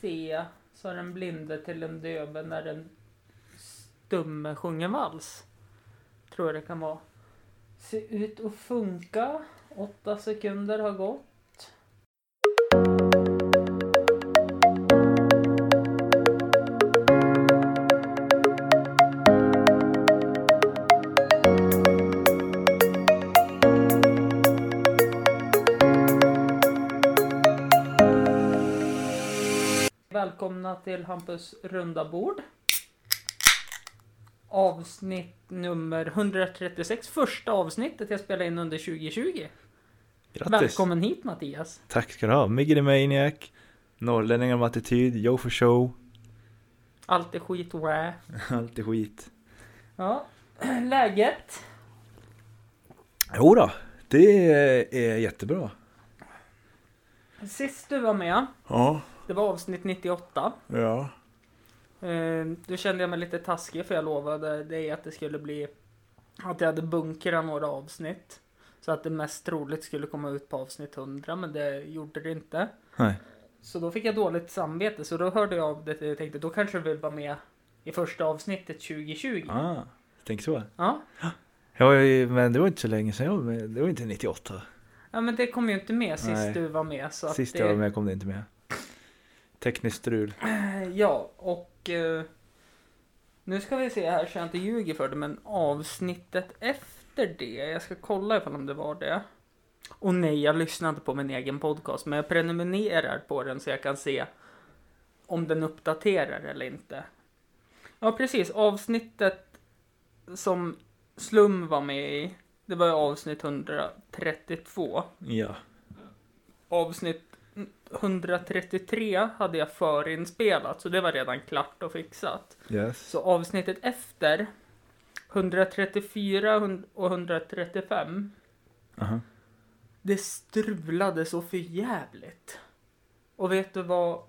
se. Sa den blinde till den döve när den stumme sjunger vals. Tror jag det kan vara. Se ut att funka. Åtta sekunder har gått. Välkomna till Hampus runda bord. Avsnitt nummer 136. Första avsnittet jag spelade in under 2020. Grattis! Välkommen hit Mattias. Tack ska du ha. Miggity Maniac, Norrlänningar med attityd, Joe for show, Alltid skit wä. allt är skit. Ja, läget? Jo då, det är jättebra. Sist du var med, Ja. Det var avsnitt 98. Ja. Eh, Då kände jag mig lite taskig för jag lovade dig att det skulle bli att jag hade bunkrat några avsnitt. Så att det mest troligt skulle komma ut på avsnitt 100 men det gjorde det inte. Nej. Så då fick jag dåligt samvete så då hörde jag av det och tänkte då kanske du vill vara med i första avsnittet 2020. Ah, tänk så. Ja. Ja, men det var inte så länge sedan jag var med. Det var inte 98. ja men det kom ju inte med sist Nej. du var med. Så Sist att jag det... var med kom det inte med. Tekniskt strul. Ja, och eh, nu ska vi se här så jag inte ljuger för det, men avsnittet efter det, jag ska kolla ifall om det var det. Och nej, jag lyssnade på min egen podcast, men jag prenumererar på den så jag kan se om den uppdaterar eller inte. Ja, precis. Avsnittet som Slum var med i, det var ju avsnitt 132 Ja. avsnitt 133 hade jag förinspelat, så det var redan klart och fixat. Yes. Så avsnittet efter, 134 hund- och 135, Aha. det strulade så förjävligt. Och vet du vad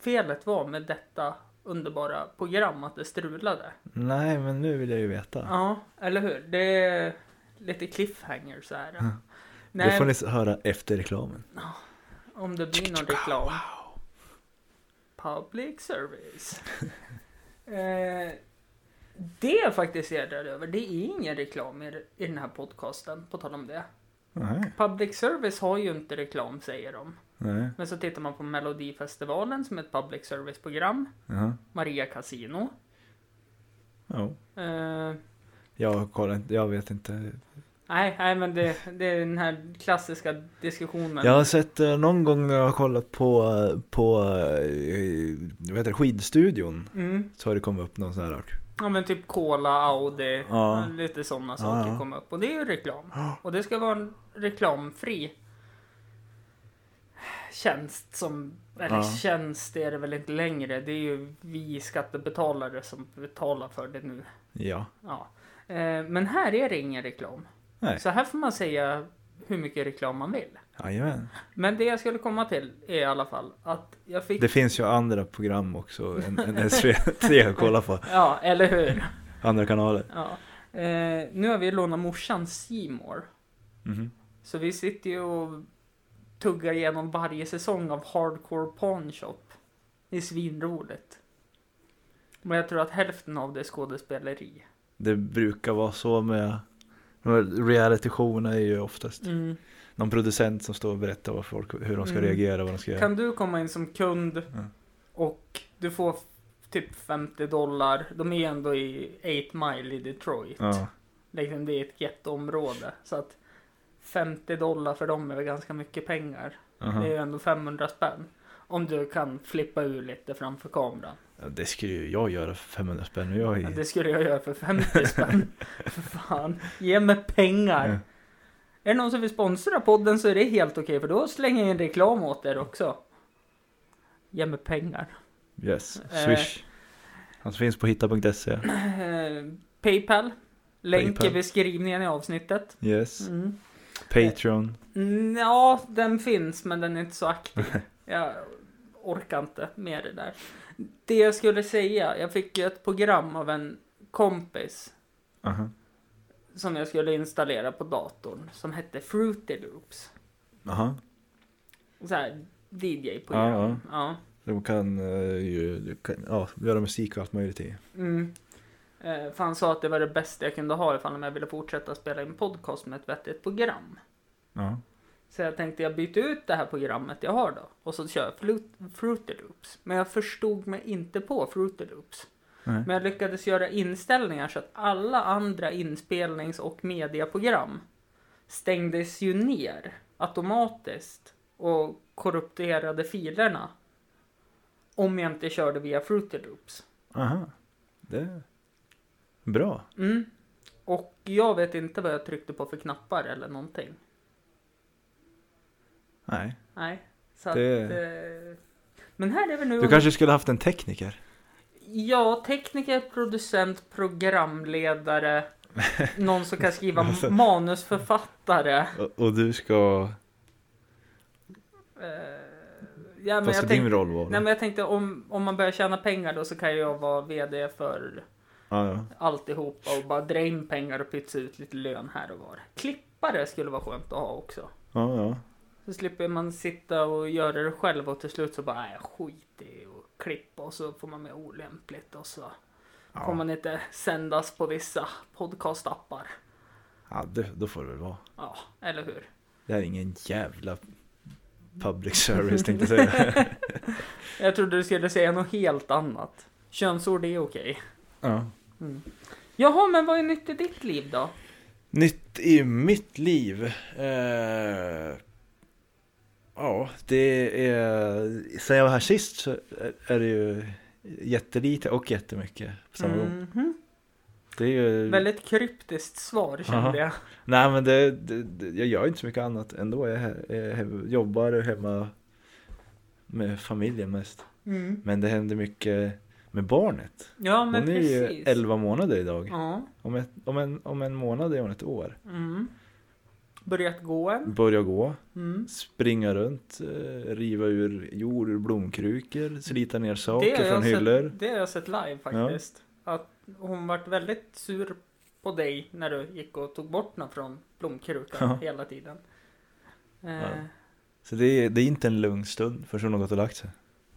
felet var med detta underbara program, att det strulade? Nej, men nu vill jag ju veta. Ja, eller hur? Det är lite cliffhanger så här. Det Nej, får ni höra efter reklamen. Om det blir någon reklam. Public service. eh, det är jag faktiskt irriterad över. Det är ingen reklam i, i den här podcasten, på tal om det. Nej. Public service har ju inte reklam, säger de. Nej. Men så tittar man på Melodifestivalen som är ett public service-program. Jaha. Maria Casino. Ja. Eh, Jag kollar inte, jag vet inte. Nej, nej, men det, det är den här klassiska diskussionen. Jag har sett eh, någon gång när jag har kollat på, på eh, vad heter det, skidstudion. Mm. Så har det kommit upp någon sån här. Ja men typ Cola, Audi, Ja. lite sådana saker Ja. kommer upp. Och det är ju reklam. Och det ska vara en reklamfri tjänst som, eller Ja. tjänst är det väl inte längre. Det är ju vi skattebetalare som betalar för det nu. Ja. Ja. Eh, Men här är det ingen reklam. Nej. Så här får man säga hur mycket reklam man vill. Jajamän. Men det jag skulle komma till är i alla fall att jag fick... Det finns ju andra program också än, än SVT att kolla på. Ja, eller hur? Andra kanaler. Ja. Eh, nu har vi lånat morsan Seymour. Mhm. Så vi sitter ju och tuggar igenom varje säsong av Hardcore Pawn Shop. Det är svinroligt. Men jag tror att hälften av det är skådespeleri. Det brukar vara så med reality-showerna är ju oftast Mm. någon producent som står och berättar vad folk, hur de ska Mm. reagera, vad de ska göra. Kan du komma in som kund Ja. och du får typ 50 dollar. De är ändå i 8 mile i Detroit. Ja. Liksom det är ett jätteområde. Så att 50 dollar för dem är väl ganska mycket pengar. aha. Det är ju ändå 500 spänn. Om du kan flippa ur lite framför kameran. Ja, det skulle ju jag göra för 500 spänn och jag Ja, är... det skulle jag göra för 50 spänn. för fan. Ge mig pengar. Ja. Är det någon som vill sponsra podden så är det helt okej. För då slänger jag in reklam åt er också. Ge mig pengar. Yes, Eh. swish. Han finns på hitta.se. Eh, Paypal. Länk Paypal. i beskrivningen i avsnittet. Yes. Mm. Patreon. Mm, Ja, den finns men den är inte så aktiv. Jag orkar inte med det där. Det jag skulle säga, jag fick ju ett program av en kompis Aha. som jag skulle installera på datorn som hette Fruity Loops. Aha. Så här DJ-program. Ja, Ja, De kan, eh, ju, kan ja, göra musik och allt möjligt i. Mm. Eh, för han sa att det var det bästa jag kunde ha ifall jag ville fortsätta spela in podcast med ett vettigt program. Ja. Så jag tänkte jag byter ut det här programmet jag har då. Och så kör jag Fruity Loops. Men jag förstod mig inte på Fruity Loops. Nej. Men jag lyckades göra inställningar så att alla andra inspelnings och mediaprogram stängdes ju ner automatiskt och korrupterade filerna. Om jag inte körde via Fruity Loops. Aha. Det är bra. Mm. Och jag vet inte vad jag tryckte på för knappar eller någonting. Nej. Nej. Så Det- att... Eh... Men här är vi nu... Du kanske skulle haft en tekniker? Ja, tekniker, producent, programledare. någon som kan skriva Alltså- manusförfattare. Och, och du ska... Eh, ja, men Vad ska din tänk, roll vara? nej, men jag tänkte om, om man börjar tjäna pengar då så kan jag vara VD för Ja, ja. alltihopa och bara dra in pengar och pytsa ut lite lön här och var. Klippare skulle vara skönt att ha också. Ja, ja. Så slipper man sitta och göra det själv och till slut så bara, nej skit i och klippa och så får man med olämpligt och så får Ja, man inte sändas på vissa podcastappar. ja det, då får det väl vara. Ja, eller hur? Det är ingen jävla public service tänkte jag säga. Jag trodde du skulle säga något helt annat. Könsord är okej. ja. Mm. Jaha, men vad är nytt i ditt liv då? Nytt i mitt liv. Eh, ja, det är... Sen jag var här sist så är- det ju jättelite och jättemycket på samma gång. Mhm. Det är ju... Väldigt kryptiskt svar kände Aha. jag. Nej men det, det, det, jag gör inte så mycket annat ändå. Jag, är- jag, jobbar hemma med familjen mest. Mm. Men det händer mycket med barnet. Ja, men Hon är ju precis. 11 månader idag. Ja. Om, ett, om, en, om en månad är hon ett år. Mm. Börjat gå. Börja gå, Mm. springa runt, eh, riva ur jord ur blomkrukor, slita ner saker från sett- hyllor. Det har jag sett live faktiskt. Att hon vart väldigt sur på dig när du gick och tog bort den från blomkrukan Ja. hela tiden. Eh, Ja. Så det är, det är inte en lugn stund förrän hon har gått och lagt sig.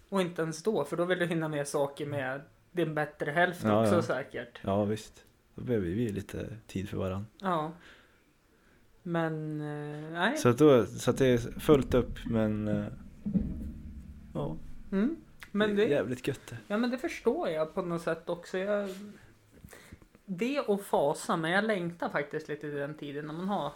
Och inte ens då, för då vill du hinna med saker med din bättre hälft Ja, också ja. säkert. Ja visst, då behöver vi lite tid för varandra. Ja. Men, eh, nej. Så, att då, så att det är fullt upp men eh, ja, Mm. Men det är det, jävligt gött det. ja, men det förstår jag på något sätt också. Jag, det och fasa, men jag längtar faktiskt lite till den tiden när man har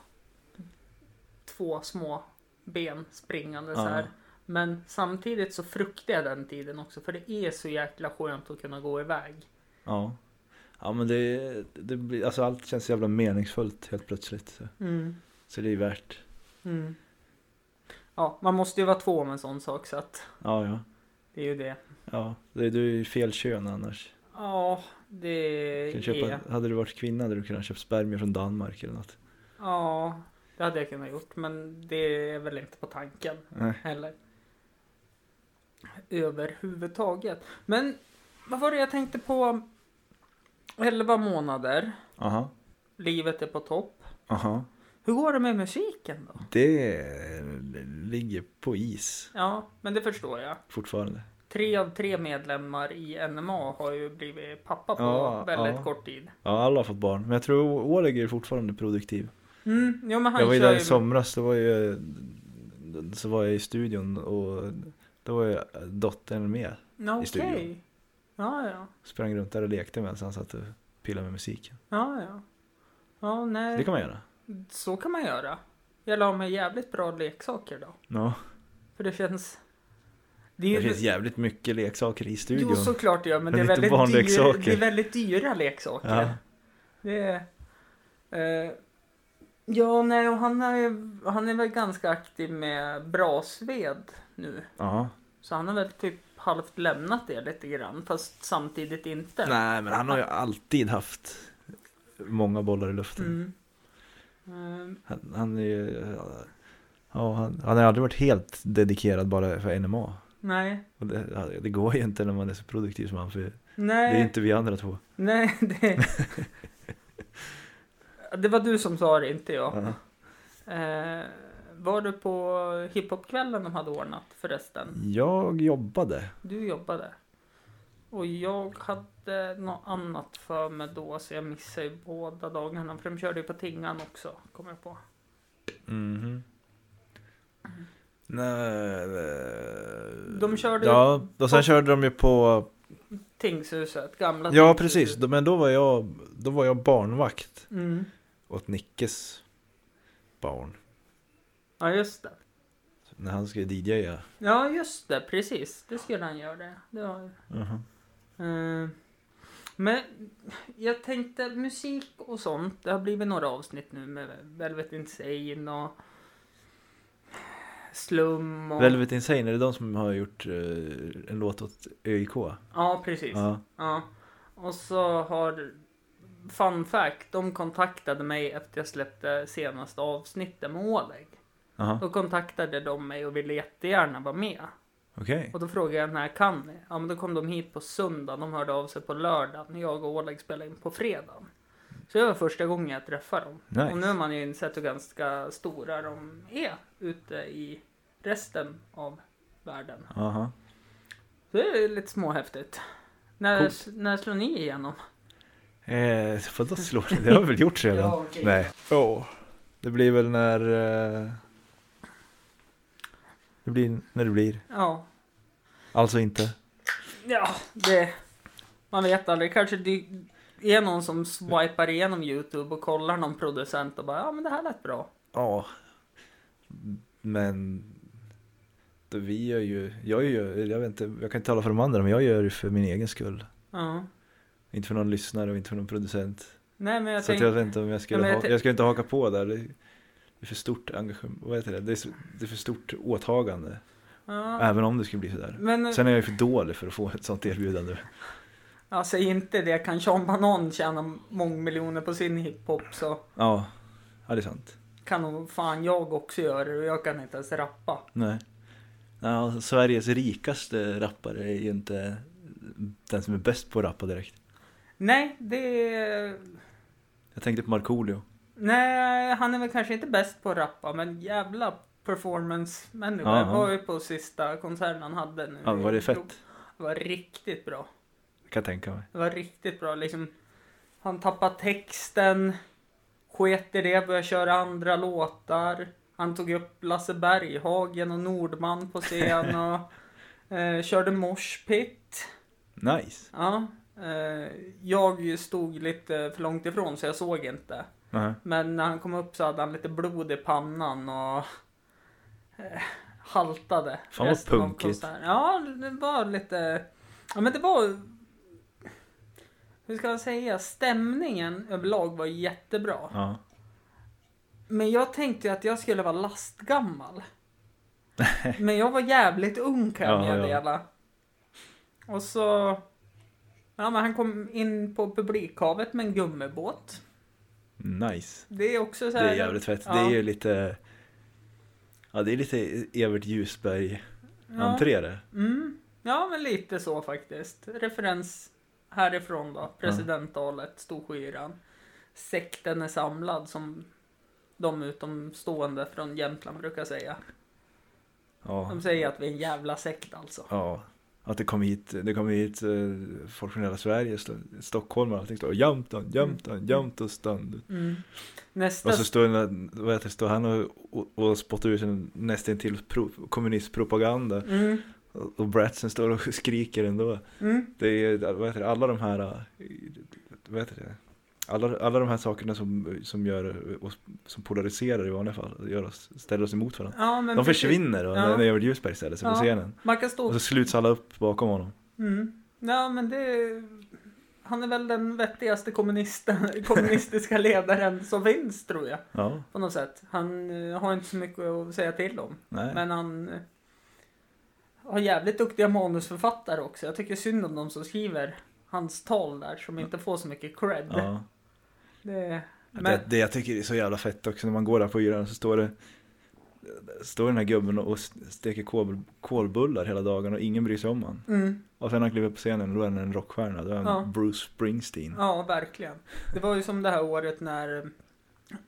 två små ben springande så Ja. här. Men samtidigt så fruktar jag den tiden också, för det är så jäkla skönt att kunna gå iväg. Ja. Ja men det, det blir, alltså allt känns jävla meningsfullt helt plötsligt. Så, Mm. så det är värt. Mm. Ja, man måste ju vara två om en sån sak, så att Ja ja. det är ju det. Ja, det, du är ju fel kön annars. Ja, det Kan köpa, är... hade du varit kvinna hade du kunnat köpa spermier från Danmark eller något. Ja, det hade jag kunnat gjort, men det är väl inte på tanken Nej. heller. Överhuvudtaget. Men vad var det jag tänkte på? 11 månader, Aha. livet är på topp. Aha. Hur går det med musiken då? Det ligger på is Ja, men det förstår jag. fortfarande. Tre av tre medlemmar i NMA har ju blivit pappa på Ja, väldigt ja. kort tid. Ja, alla har fått barn. Men jag tror Oleg är fortfarande produktiv. Mm, jo, men han jag var ju där i ju... somras, då var jag, så var jag i studion och då var jag dottern med. Ja, i studion. Ja, ja. Sprang runt där och lekte medan han satt och pillade med musiken. Ja, ja. Ja, nej. Det kan man göra. Så kan man göra. Jag la med jävligt bra leksaker då. Ja. För det känns... Det, är Det ju- finns jävligt mycket leksaker i studion. Jo, såklart det gör, men det är, väldigt dyra, det är väldigt dyra leksaker. Ja. Det är... Eh, ja, nej, och han är, han är väl ganska aktiv med brasved nu. Ja. Så han har väl typ halvt lämnat det lite grann, fast samtidigt inte. Nej, men han har ju alltid haft många bollar i luften. Mm. Han, han är ju, ja, han, han har aldrig varit helt dedikerad bara för NMA. nej, det, det går ju inte när man är så produktiv som han, för nej. det är inte vi andra två. Nej, det... det var du som sa det, inte jag. Ja. Eh, Var du på hiphopkvällen de hade ordnat förresten? Jag jobbade. Du jobbade. Och jag hade något annat för mig då så jag missade ju båda dagarna. För de körde ju på Tingan också, kom jag på. Mhm. Nej, eh, De körde- Ja, och sen på- körde de ju på... Tingshuset, gamla Ja, tingshuset. precis. Men då var jag, då var jag barnvakt Mm. åt Nickes barn. Ja, just det. När han skulle DJa. Ja, just det. Precis. Det skulle han göra. Det. det var... Mhm. Eh, men jag tänkte musik och sånt. Det har blivit några avsnitt nu med Velvet Insane och Slum och... Velvet Insane, är det de som har gjort eh, en låt åt ÖIK? Ja, precis. Ja. Ja. Och så har... Fun fact, de kontaktade mig efter jag släppte senaste avsnittet med Oleg. Aha, Då kontaktade de mig och ville jättegärna vara med. okej. Och då frågade jag när kan ni? Ja men då kom de hit på söndag. De hörde av sig på lördagen. Jag och Oleg spelade in på fredagen. Så det var första gången jag träffade dem. Nice. Och nu har man ju insett hur ganska stora de är ute i resten av världen. Aha. Så det är lite småhäftigt. När, Coolt. när slår ni igenom? Eh, vadå slår det? Det har väl gjorts redan? Ja, okej. Nej. Oh. Det blir väl när... Eh, det blir när det blir. Ja. Alltså inte. Ja, det... Man vet aldrig. Kanske det är någon som swipar igenom YouTube och kollar någon producent och bara ja men det här lät bra. Ja. Men vi gör ju, jag gör, jag vet inte, jag kan inte tala för de andra men jag gör det för min egen skull. Ja. Inte för någon lyssnare och inte för någon producent. Nej men jag så tänkte... jag vet inte om jag skulle, Ja, jag ha, tänk- jag skulle inte haka på där. Det är, för stort engagemang, vad heter det? Det är, så, det är för stort åtagande. Ja. Även om det skulle bli sådär. Men Sen är jag ju för dålig för att få ett sånt erbjudande. ja, säg inte det. Kan Sean Banan tjäna mångmiljoner på sin hiphop så Ja, ja det är sant. kan nog fan jag också göra det och jag kan inte ens rappa. Nej. Ja, Sveriges rikaste rappare är ju inte den som är bäst på att rappa direkt. Nej, det är... Jag tänkte på Markoolio. Nej, han är väl kanske inte bäst på att rappa men jävla performance-människa. Ja, Jag ja. var ju på sista konserten han hade nu. Ja, var det fett? Det var riktigt bra. Kan jag tänka mig. Det var riktigt bra. Liksom, han tappade texten, sket i det, började köra andra låtar. Han tog upp Lasse Berghagen och Nordman på scen och eh, körde moshpit. Nice. Ja, eh, jag stod lite för långt ifrån så jag såg inte. Aha. Men när han kom upp så hade han lite blod i pannan och eh, haltade. Fan vad punkigt. Ja, det var lite... Ja, men det var... Hur ska jag säga? Stämningen överlag var jättebra. Ja. Men jag tänkte ju att jag skulle vara lastgammal. Men jag var jävligt ung kan jag Ja, ja. meddela. Och så... Ja, men han kom in på publikhavet med en gummibåt. Nice. Det är också så Det här... är jävligt fett. Ja. Det är ju lite... Ja, det är lite Evert Ljusberg entré det. Mm. Ja, men lite så faktiskt. Referens härifrån då. Presidentalet, Storskyran. Sekten är samlad som de utomstående från Jämtland brukar säga. Ja. De säger att vi är en jävla sekt alltså. Ja. Att det kom hit, det kom hit eh, folk från hela Sverige, Sto- Stockholm och allting. Står Jämtland, Jämtland, Jämtland. Mm. Nästa... Och så står, vad heter står han och, och, och spottar ut en nästan till pro, kommunistpropaganda. Mm. Och, och Bratsen står och skriker ändå. Mm. Det är, vad heter alla de här, eh, vad heter det? Alla, alla de här sakerna som, som gör som polariserar i vanliga fall, gör oss, ställer oss emot varandra. Ja, De precis. försvinner och Ja. när Evert Ljusberg ställer sig på Ja. scenen. Man kan stå... Och så sluts alla upp bakom honom. Mm. Ja, men det... Han är väl den vettigaste kommunisten, kommunistiska ledaren som finns, tror jag. Ja, På något sätt. Han eh, har inte så mycket att säga till om. nej. Men han eh, har jävligt duktiga manusförfattare också. Jag tycker synd om de som skriver hans tal där, som inte får så mycket cred. Ja. Det, men, Det, det jag tycker är så jävla fett också när man går där på yran så står det Står den här gubben och steker kol, kolbullar hela dagen och ingen bryr sig om han. mm, Och sen när han kliver upp på scenen och då är han en rockstjärna. Då är han Ja. Bruce Springsteen. ja, verkligen. Det var ju som det här året när eh,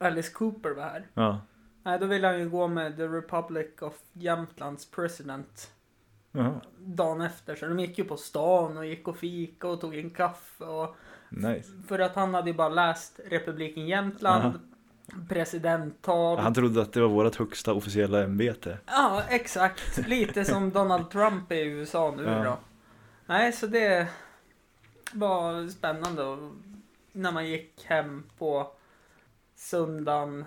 Alice Cooper var här. Ja. Nej, då ville han ju gå med The Republic of Jämtlands president Jaha, dagen efter. Så de gick ju på stan och gick och fika och tog en kaffe. Och, nice. för att han hade ju bara läst Republiken Jämtland, presidenttal. Han trodde att det var vårt högsta officiella ämbete. Ja, exakt. Lite som Donald Trump i USA nu Ja. då. Nej, så det var spännande och när man gick hem på söndagen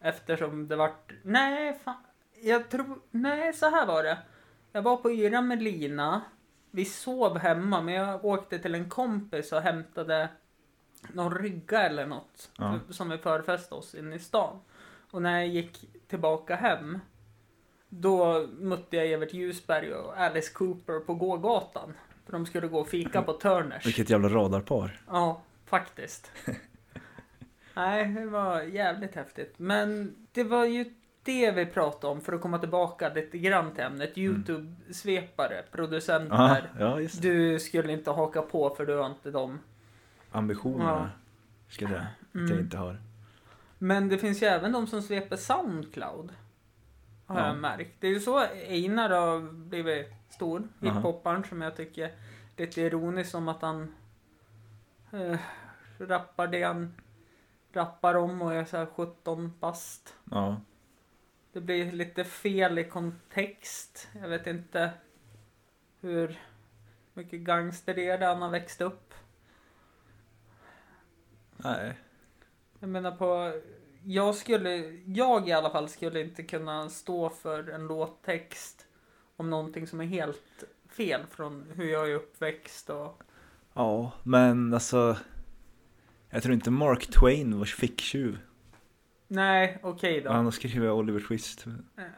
eftersom det vart... Nej, fan. Jag tror... Nej, så här var det. Jag var på Yra med Lina. Vi sov hemma, men jag åkte till en kompis och hämtade någon rygga eller något Ja. som vi förfestade oss inne i stan. Och när jag gick tillbaka hem då mötte jag Evert Ljusberg och Alice Cooper på gågatan. För de skulle gå och fika på Turners. Vilket jävla radarpar. Ja, faktiskt. Nej, det var jävligt häftigt. Men det var ju det vi pratade om för att komma tillbaka lite grann till ämnet. Youtube-svepare, producenter. Ja, ja. Du skulle inte haka på för du har inte dem. Ambitionerna. Ska jag säga. Att jag Mm. inte har. Men det finns ju även de som sveper Soundcloud. Har Ja. jag märkt. Det är ju så Einar har blivit stor. Hiphopparen som jag tycker lite ironiskt som att han eh, rappar det han rappar om och är så här 17 bast. Ja. Det blir lite fel i kontext. Jag vet inte hur mycket gangster det är där han har växt upp. Nej. Jag menar på, jag skulle, jag i alla fall skulle inte kunna stå för en låttext om någonting som är helt fel från hur jag är uppväxt och Ja, men alltså. Jag tror inte Mark Twain var ficktjuv. Nej, okej då. Han har skrivit Oliver Twist.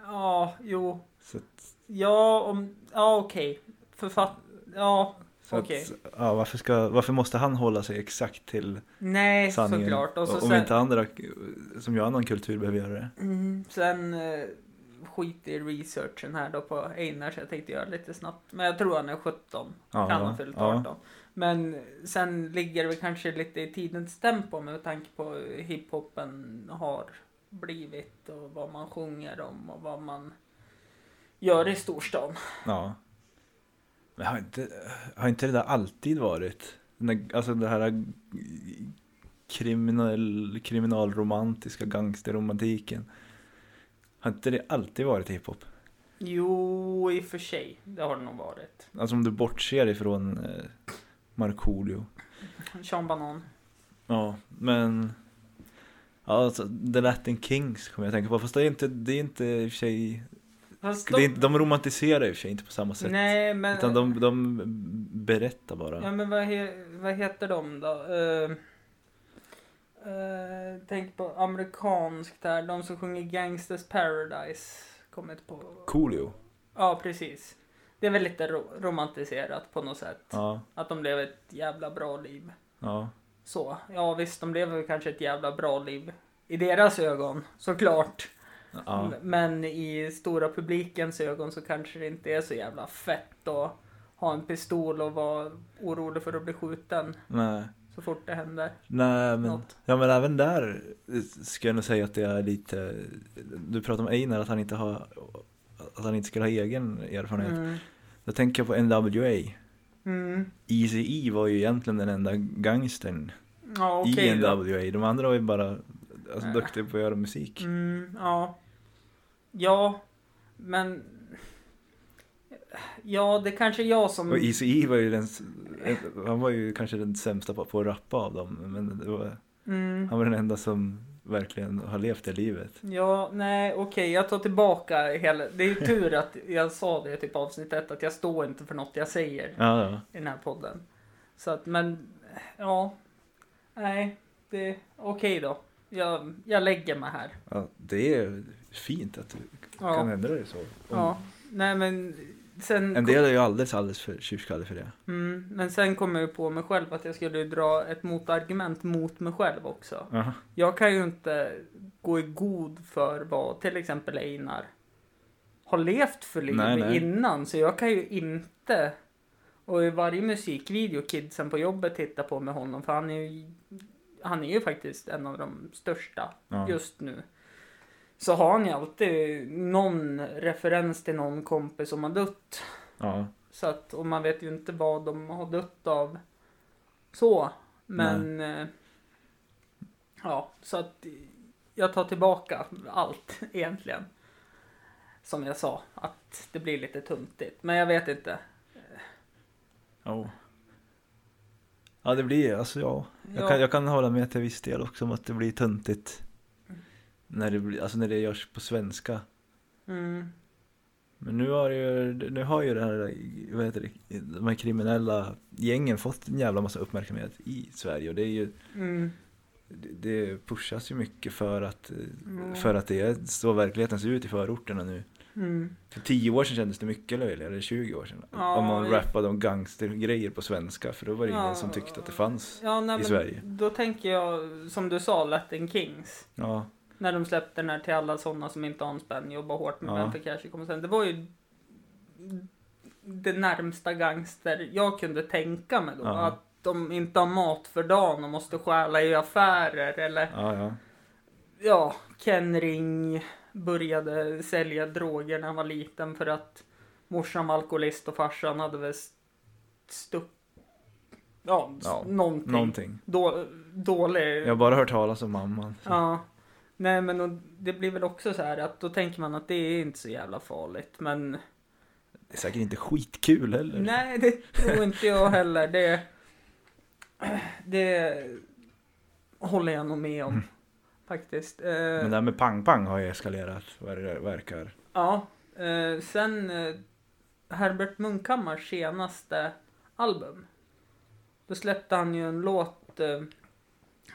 Ja, jo, Så, att- ja, om, ja okej. Författ, ja, Okej. att, ja, varför, ska, varför måste han hålla sig exakt till nej sanningen? såklart. Och så om sen, inte andra som gör annan kultur behöver göra det. Mm, sen skit i researchen här då på Einar så jag tänkte göra lite snabbt. Men jag tror han är 17. Ja, kan ja, ha fyllt ja. 18. Men sen ligger väl kanske lite i tidens tempo med tanke på hur hiphopen har blivit och vad man sjunger om och vad man gör i storstan. Ja. Men har inte, har inte det där alltid varit? Alltså det här kriminal, kriminalromantiska gangsterromantiken. Har inte det alltid varit hiphop? Jo, i och för sig. Det har det nog varit. Alltså om du bortser ifrån eh, Markoolio. Sean Banan. Ja, men... Ja, alltså, The Latin Kings kommer jag att tänka på. Fast det är inte, det är inte i och för sig... Fast Det är, inte- de romantiserar i och för sig inte på samma sätt. Nej, men... Utan de, de berättar bara. Ja men vad, he, vad heter de då? Uh, uh, tänk på amerikanskt här, de som sjunger Gangsters Paradise. Kommit på. Coolio. Ja precis. Det är väl lite ro romantiserat på något sätt. Ja, Att de lever ett jävla bra liv. ja. Så, ja visst de lever kanske ett jävla bra liv. I deras ögon, såklart. ja. Men i stora publikens ögon så kanske det inte är så jävla fett att ha en pistol och vara orolig för att bli skjuten Nej. Så fort det händer. Nej, men, Något. ja, men även där ska jag nog säga att det är lite, du pratar om Einar, att han inte har, att han inte skulle ha egen erfarenhet. Mm. Då tänker jag på NWA. Mm. Eazy-E var ju egentligen den enda gangstern Ja, i okej då. NWA. De andra var ju bara alltså, Ja. duktiga på att göra musik. Mm, ja. Ja, men... Ja, det kanske är jag som... Och Eazy-E var ju den, han var ju kanske den sämsta på, på att rappa av dem. Men det var, Mm. han var den enda som verkligen har levt det livet. Ja, nej, okej, jag tar tillbaka hela... Det är ju tur att jag sa det typ avsnitt ett, att jag står inte för något jag säger Ja, ja. i den här podden. Så att, men, ja. Nej, det... Okej då. Jag, jag lägger mig här. ja det är fint att du Ja. kan ändra dig så. Om- Ja, nej men sen... En del är ju alldeles, alldeles för tjurskallig för det. Mm, men sen kom jag ju på mig själv att jag skulle dra ett motargument mot mig själv också. Aha. Jag kan ju inte gå i god för vad till exempel Einar har levt för liv Nej, nej. innan. Så jag kan ju inte, och i varje musikvideo kidsen på jobbet tittar på med honom, för han är ju, han är ju faktiskt en av de största Ja. just nu. Så har han ju alltid någon referens till någon kompis som har dött. Ja. Så att, och man vet ju inte vad de har dött av. Så. Men. Eh, ja, så att jag tar tillbaka allt egentligen. Som jag sa, att det blir lite tuntigt. Men jag vet inte. Ja. Ja det blir alltså ja. Jag, Ja. kan, jag kan hålla med till viss del också om att det blir töntigt. När det, blir, alltså när det görs på svenska. Mm, Men nu har ju, nu har ju det här, vad heter det, de här kriminella gängen fått en jävla massa uppmärksamhet i Sverige och det är ju, mm, det, det pushas ju mycket för att, Mm. för att det är så verkligheten ser ut i förorterna nu. mm. För tio år sedan kändes det mycket löjligare, eller 20 år sedan. Ja, om man rappade om gangstergrejer på svenska, för då var det ingen Ja. som tyckte att det fanns. Ja, nej, I Sverige. Då tänker jag, som du sa, Latin Kings. Ja, När de släppte den här till alla sådana som inte har en spänn, jobbar hårt med Ja. för cash kommer sen. Det var ju det närmsta gangster jag kunde tänka mig då. Ja. Att de inte har mat för dagen och måste stjäla i affärer eller ja, ja. ja, Ken Ring började sälja droger när han var liten för att morsan var alkoholist och farsan hade väl stuck... Ja, Ja, någonting. Någonting. Då, dålig... Jag har bara hört talas om mamman. Ja. Nej men och det blir väl också så här att då tänker man att det är inte så jävla farligt. Men Det är säkert inte skitkul heller. nej det tror inte jag heller. Det, det håller jag nog med om. Faktiskt. Eh, Men det här med pang-pang har ju eskalerat vad det verkar. Ja. Eh, sen eh, Herbert Munkhammars senaste album. Då släppte han ju en låt,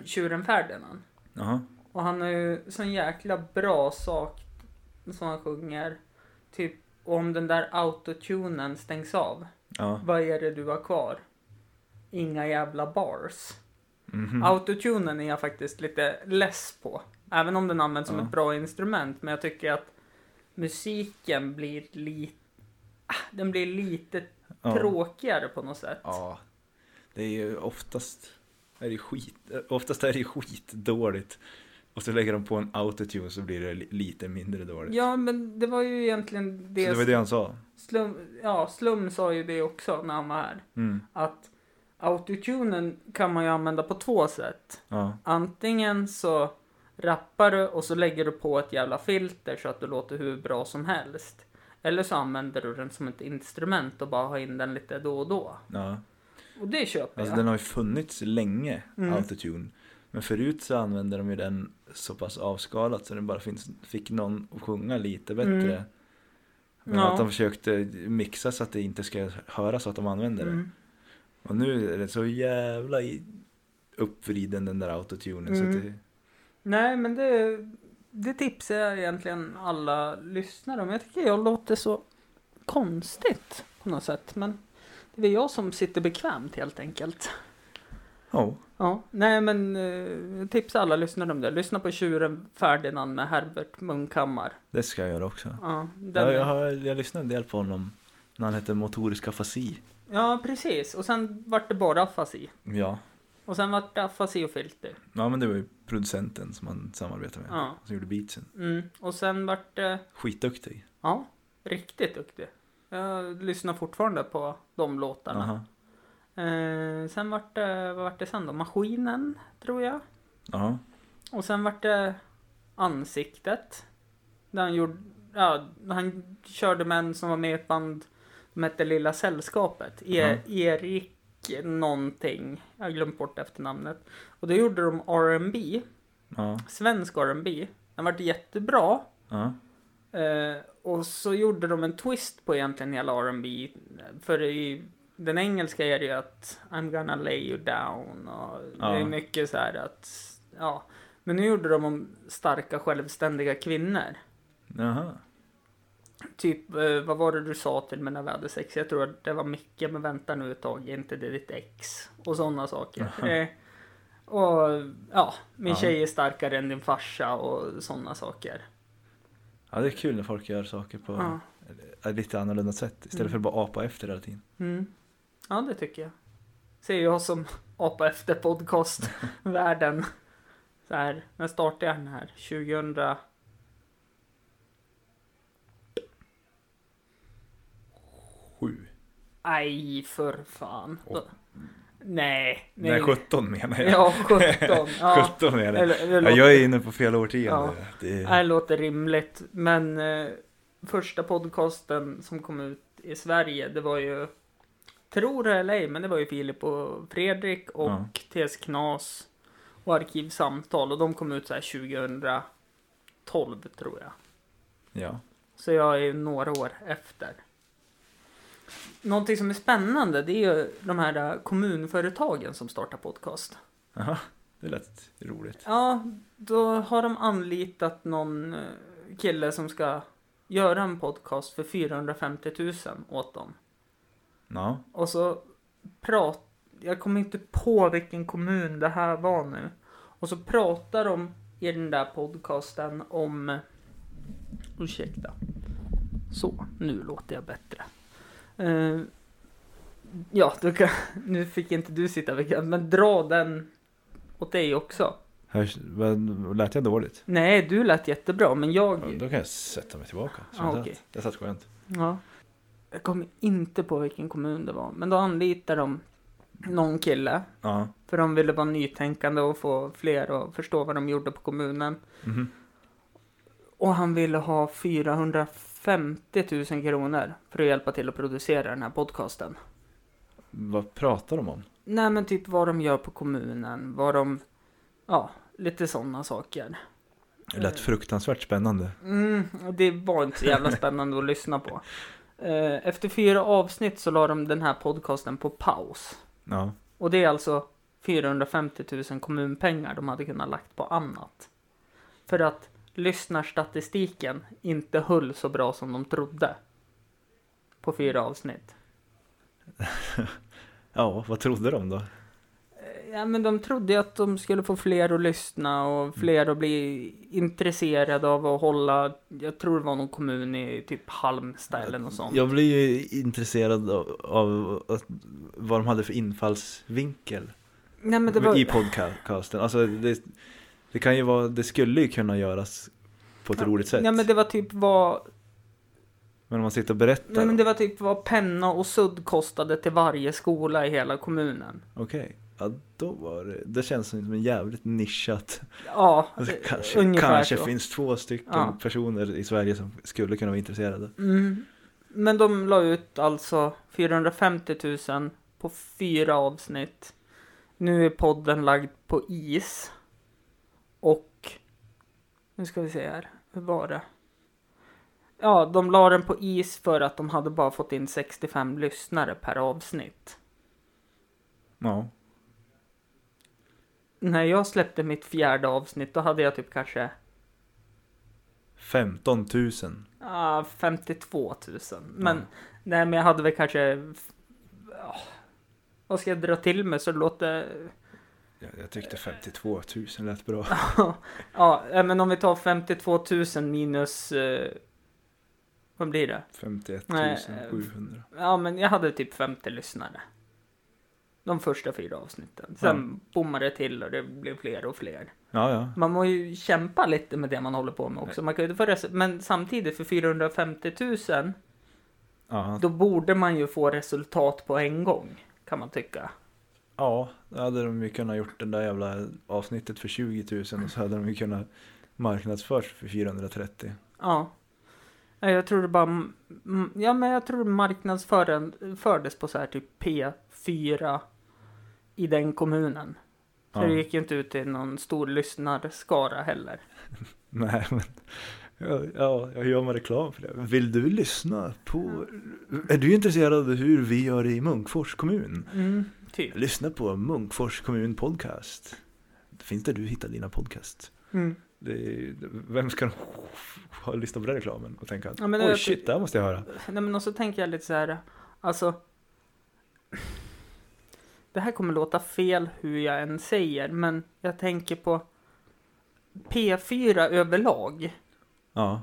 Tjuren Ferdinand. Jaha. Och han har ju sån jäkla bra sak som han sjunger. Typ om den där autotunen stängs av. Ja. Vad är det du har kvar? Inga jävla bars. Mhm. Autotunen är jag faktiskt lite less på. Även om den används som Ja. ett bra instrument. Men jag tycker att musiken blir lite... Den blir lite Ja. tråkigare på något sätt. Ja. Det är ju oftast är det skit, oftast är det skitdåligt. Och så lägger de på en autotune så blir det li- lite mindre dåligt. Ja, men det var ju egentligen så det... det var det han sa. Slum, ja, Slum sa ju det också när han var här. Mm. Att autotunen kan man ju använda på två sätt. Ja. Antingen så rappar du och så lägger du på ett jävla filter så att du låter hur bra som helst. Eller så använder du den som ett instrument och bara har in den lite då och då. ja. Och det köper Alltså jag. den har ju funnits länge, Mm. autotune. Men förut så använde de ju den så pass avskalat så den bara finns, fick någon att sjunga lite bättre. Mm. Men Ja. att de försökte mixa så att det inte ska höras att de använder det. Mm. Och nu är det så jävla uppvriden den där autotunen så Mm. att det, Nej, men det, det tipsar jag egentligen alla lyssnare om. Jag tycker jag låter så konstigt på något sätt. Men det är jag som sitter bekvämt helt enkelt. Ja. Ja, nej men eh, tipsa alla lyssnare om det. Lyssna på Tjuren Ferdinand med Herbert Munkhammar. Det ska jag göra också. Ja, den, Ja, jag, ja, har, jag lyssnade en del på honom när han hette Motorisk afasi. precis. Och sen vart det bara afasi. Ja. Och sen vart det afasi och filter. ja, men det var ju producenten som han samarbetade med. Ja. Som gjorde beatsen. Mm. Och sen vart det, Skitduktig. ja, riktigt duktig. Jag lyssnar fortfarande på de låtarna. Aha. Eh, sen vart det, vad vart det sen då? Maskinen, tror jag. Ja. Och sen vart det Ansiktet. Där han gjorde, ja, han körde med en som var med i ett band som hette Lilla Sällskapet. E- Erik någonting. Jag har glömt bort efternamnet. Och då gjorde de R&B Ja. svensk R&B Den vart jättebra. Ja. Eh, och så gjorde de en twist på egentligen hela R&B För i den engelska är det ju att I'm gonna lay you down och det är Ja. mycket så här att, ja. Men nu gjorde de om starka självständiga kvinnor. Jaha. Typ, eh, vad var det du sa till mig när vi hade sex? Jag tror att det var Micke, men vänta nu ett tag, är inte det ditt ex? Och sådana saker. Jaha. Eh, och ja, min Ja. tjej är starkare än din farsa och sådana saker. Ja, det är kul när folk gör saker på Ja. lite annorlunda sätt. Istället Mm. för att bara apa efter hela tiden. Mm. Ja, det tycker jag. Ser jag som apa efter podcastvärlden. Så här, när startade jag den här? 2000... 7. Nej, för fan. Oh. Nej, nej. Nej, 17 menar jag. Ja, 17. Ja. 17 menar jag. Det, det låter... jag är inne på fel årtionde. Ja. Det... det låter rimligt. Men eh, första podcasten som kom ut i Sverige, det var ju tror det eller ej, men det var ju Filip och Fredrik och Ja. TS Knas och Arkivsamtal. Och de kom ut så här 2012 tror jag. ja. Så jag är ju några år efter. Någonting som är spännande det är ju de här eh, kommunföretagen som startar podcast. Jaha, det lät roligt. Ja, då har de anlitat någon eh, kille som ska göra en podcast för 450 000 åt dem. Ja, Och så prat... Jag kommer inte på vilken kommun det här var nu. Och så pratar de i den där podcasten om... Ursäkta. Så, nu låter jag bättre. Eh, ja, du kan, nu fick inte du sitta vid men dra den åt dig också. Hörs, lät jag dåligt? Nej, du lät jättebra, men jag... Ja, Då kan jag sätta mig tillbaka. Ah, satt, det satt skönt. Ja. Jag kommer inte på vilken kommun det var, men då anlitar de någon kille. Ja. För de ville vara nytänkande och få fler att förstå vad de gjorde på kommunen. Mhm. Och han ville ha 450 000 kronor för att hjälpa till att producera den här podcasten. Vad pratar de om? Nej men typ vad de gör på kommunen, vad de... Ja, lite sådana saker. Det lät fruktansvärt spännande. Mm, det var inte så jävla spännande att lyssna på. Eh, Efter fyra avsnitt så la de den här podcasten på paus. Ja. Och det är alltså 450 000 kommunpengar de hade kunnat lagt på annat. För att lyssnarstatistiken inte höll så bra som de trodde. På fyra avsnitt. Ja, vad trodde de då? Ja men de trodde ju att de skulle få fler att lyssna och fler att bli intresserade av att hålla, jag tror det var någon kommun i typ Halmstad eller något sånt. Jag blir ju intresserad av, av att- vad de hade för infallsvinkel Nej men det var... i podcasten. Alltså det, det kan ju vara, det skulle ju kunna göras på ett roligt sätt. Ja men det var typ vad, Men om man sitter och berättar, nej, men det var typ vad penna och sudd kostade till varje skola i hela kommunen. okej. Ja, då var det, det känns som en jävligt nischat. Ja, Alltså, kanske kanske så. finns två stycken Ja. personer i Sverige som skulle kunna vara intresserade. Mm. Men de la ut alltså 450 000 på fyra avsnitt. Nu är podden lagd på is. Och nu ska vi se här. Hur var det? Ja, de la den på is för att de hade bara fått in 65 lyssnare per avsnitt. Ja. När jag släppte mitt fjärde avsnitt då hade jag typ kanske 15 000. ah, 52 000. Men Ja. nej, men jag hade väl kanske ja, vad ska jag dra till med så det låter Jag, jag tyckte 52 000 lät bra. Ja, men om vi tar 52 000 minus... Eh, vad blir det? 51 Nej, 700. Ja, men jag hade typ 50 lyssnare. De första fyra avsnitten. Sen bommade det till och det blev fler och fler. Ja, ja. Man må ju kämpa lite med det man håller på med också. Man kan ju få men samtidigt för 450 000 Ja, då borde man ju få resultat på en gång. Kan man tycka. ja, då hade de ju kunnat gjort det där jävla avsnittet för 20 000 och så hade de ju kunnat marknadsförs för 430. Ja. Jag tror det bara... mm, mm, Ja, men jag tror marknadsfördes på så här typ P4 i den kommunen. Så Ja. det gick ju inte ut till någon stor lyssnarskara heller. Nej, men ja, ja, jag gör man reklam för det. Vill du lyssna på... Är du intresserad av hur vi gör i Munkfors kommun? Mm, typ. Lyssna på Munkfors kommun podcast. Det finns där du hittar dina podcast. Mm. Är, vem ska ha lyssnat på den reklamen och tänka att Ja, oj shit, det här måste jag höra. Nej, men också tänker jag lite så här, alltså. Det här kommer låta fel hur jag än säger, men jag tänker på P4 överlag. Ja,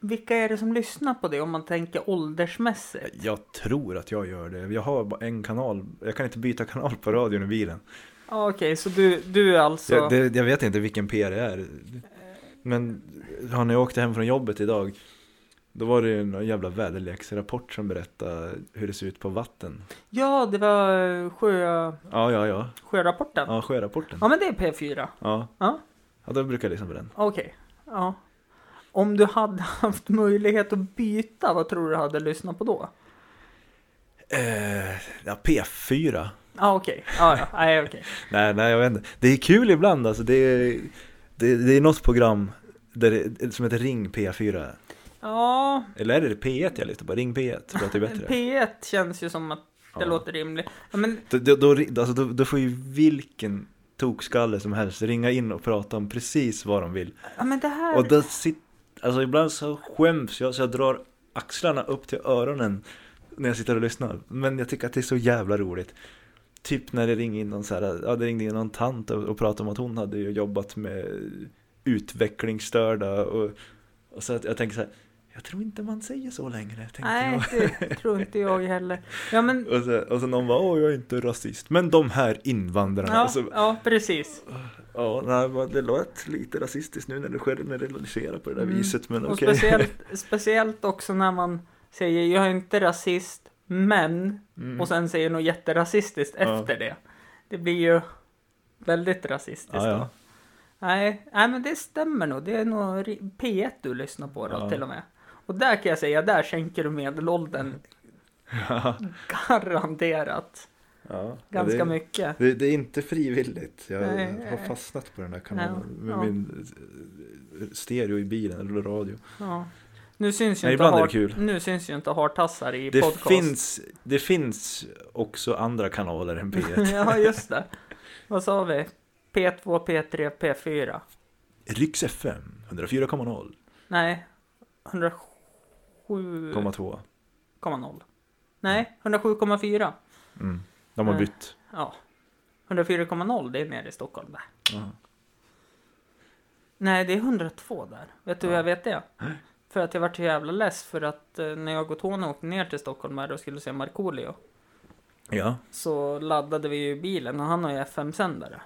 Vilka är det som lyssnar på det om man tänker åldersmässigt? jag tror att jag gör det. Jag har bara en kanal. Jag kan inte byta kanal på radion i bilen. Ja, Okej, så du, du är alltså... Jag, det, jag vet inte vilken P det är. Men har ni åkt hem från jobbet idag? Då var det ju någon jävla väderleksrapport som berättade hur det ser ut på vatten. Ja, det var eh, sjö, Ja, ja, ja. sjörapporten. Ja. Ja, sjörapporten. men det är P4. Ja. Ja. Ja, då brukar jag lyssna på den. Okej. Ja. Om du hade haft möjlighet att byta, vad tror du hade lyssnat på då? Eh, ja, P4. Ja, okej. Ja, ja. Nej, okej. Nej, nej, jag vet inte. Det är kul ibland alltså. Det är, det, det är något program där det, som heter Ring P4. Ja, Eller är det P1 jag lyssnar på? Ring P1, låter bättre. P1 känns ju som att det Ja. låter rimligt. Ja, men Då, då, då, alltså, då, då får ju vilken tokskalle som helst ringa in och prata om precis vad de vill. Ja men det här... Och då sitter, alltså ibland så skäms jag så jag drar axlarna upp till öronen när jag sitter och lyssnar. Men jag tycker att det är så jävla roligt. Typ när det ringer in någon så här, ja det ringde in någon tant och, och pratade om att hon hade jobbat med utvecklingsstörda och, och så att jag tänker så här, jag tror inte man säger så längre. Nej, jag. det tror inte jag heller. Ja men... Och så, och så någon bara, åh jag är inte rasist. Men de här invandrarna. Ja, så, ja precis. ja, nej, det lät lite rasistiskt nu när du generaliserar på det där Mm. viset. Men Och okej. speciellt, speciellt också när man säger jag är inte rasist, men... Mm. Och sen säger något jätterasistiskt Ja. efter det. Det blir ju väldigt rasistiskt Ja, ja. Nej, nej, men det stämmer nog. Det är nog ri- P1 du lyssnar på då till och med. Och där kan jag säga, där sänker du medelåldern Ja, garanterat. ja. Ganska det, mycket. Det, det är inte frivilligt. Jag Nej. har fastnat på den där kanalen Ja, med min eh, stereo i bilen eller radio. Ja. Nu syns ju Nej, inte har, kul. Nu syns ju inte hartassar i Det podcast. finns, det finns också andra kanaler än P1. ja, just det. Vad sa vi? P2, P3, P4. Riks FM 104,0, Nej, 107,0. 2. Nej, 107,4. Mm. De har Nej. bytt. Ja. 104,0 det är nere i Stockholm där. Ja. Nej, det är 102 där. Vet du hur Ja. jag vet det? För att jag vart så jävla less för att eh, när jag och Tony åkte ner till Stockholm här och skulle se Markoolio ja. så laddade vi ju bilen och han har ju FM-sändare.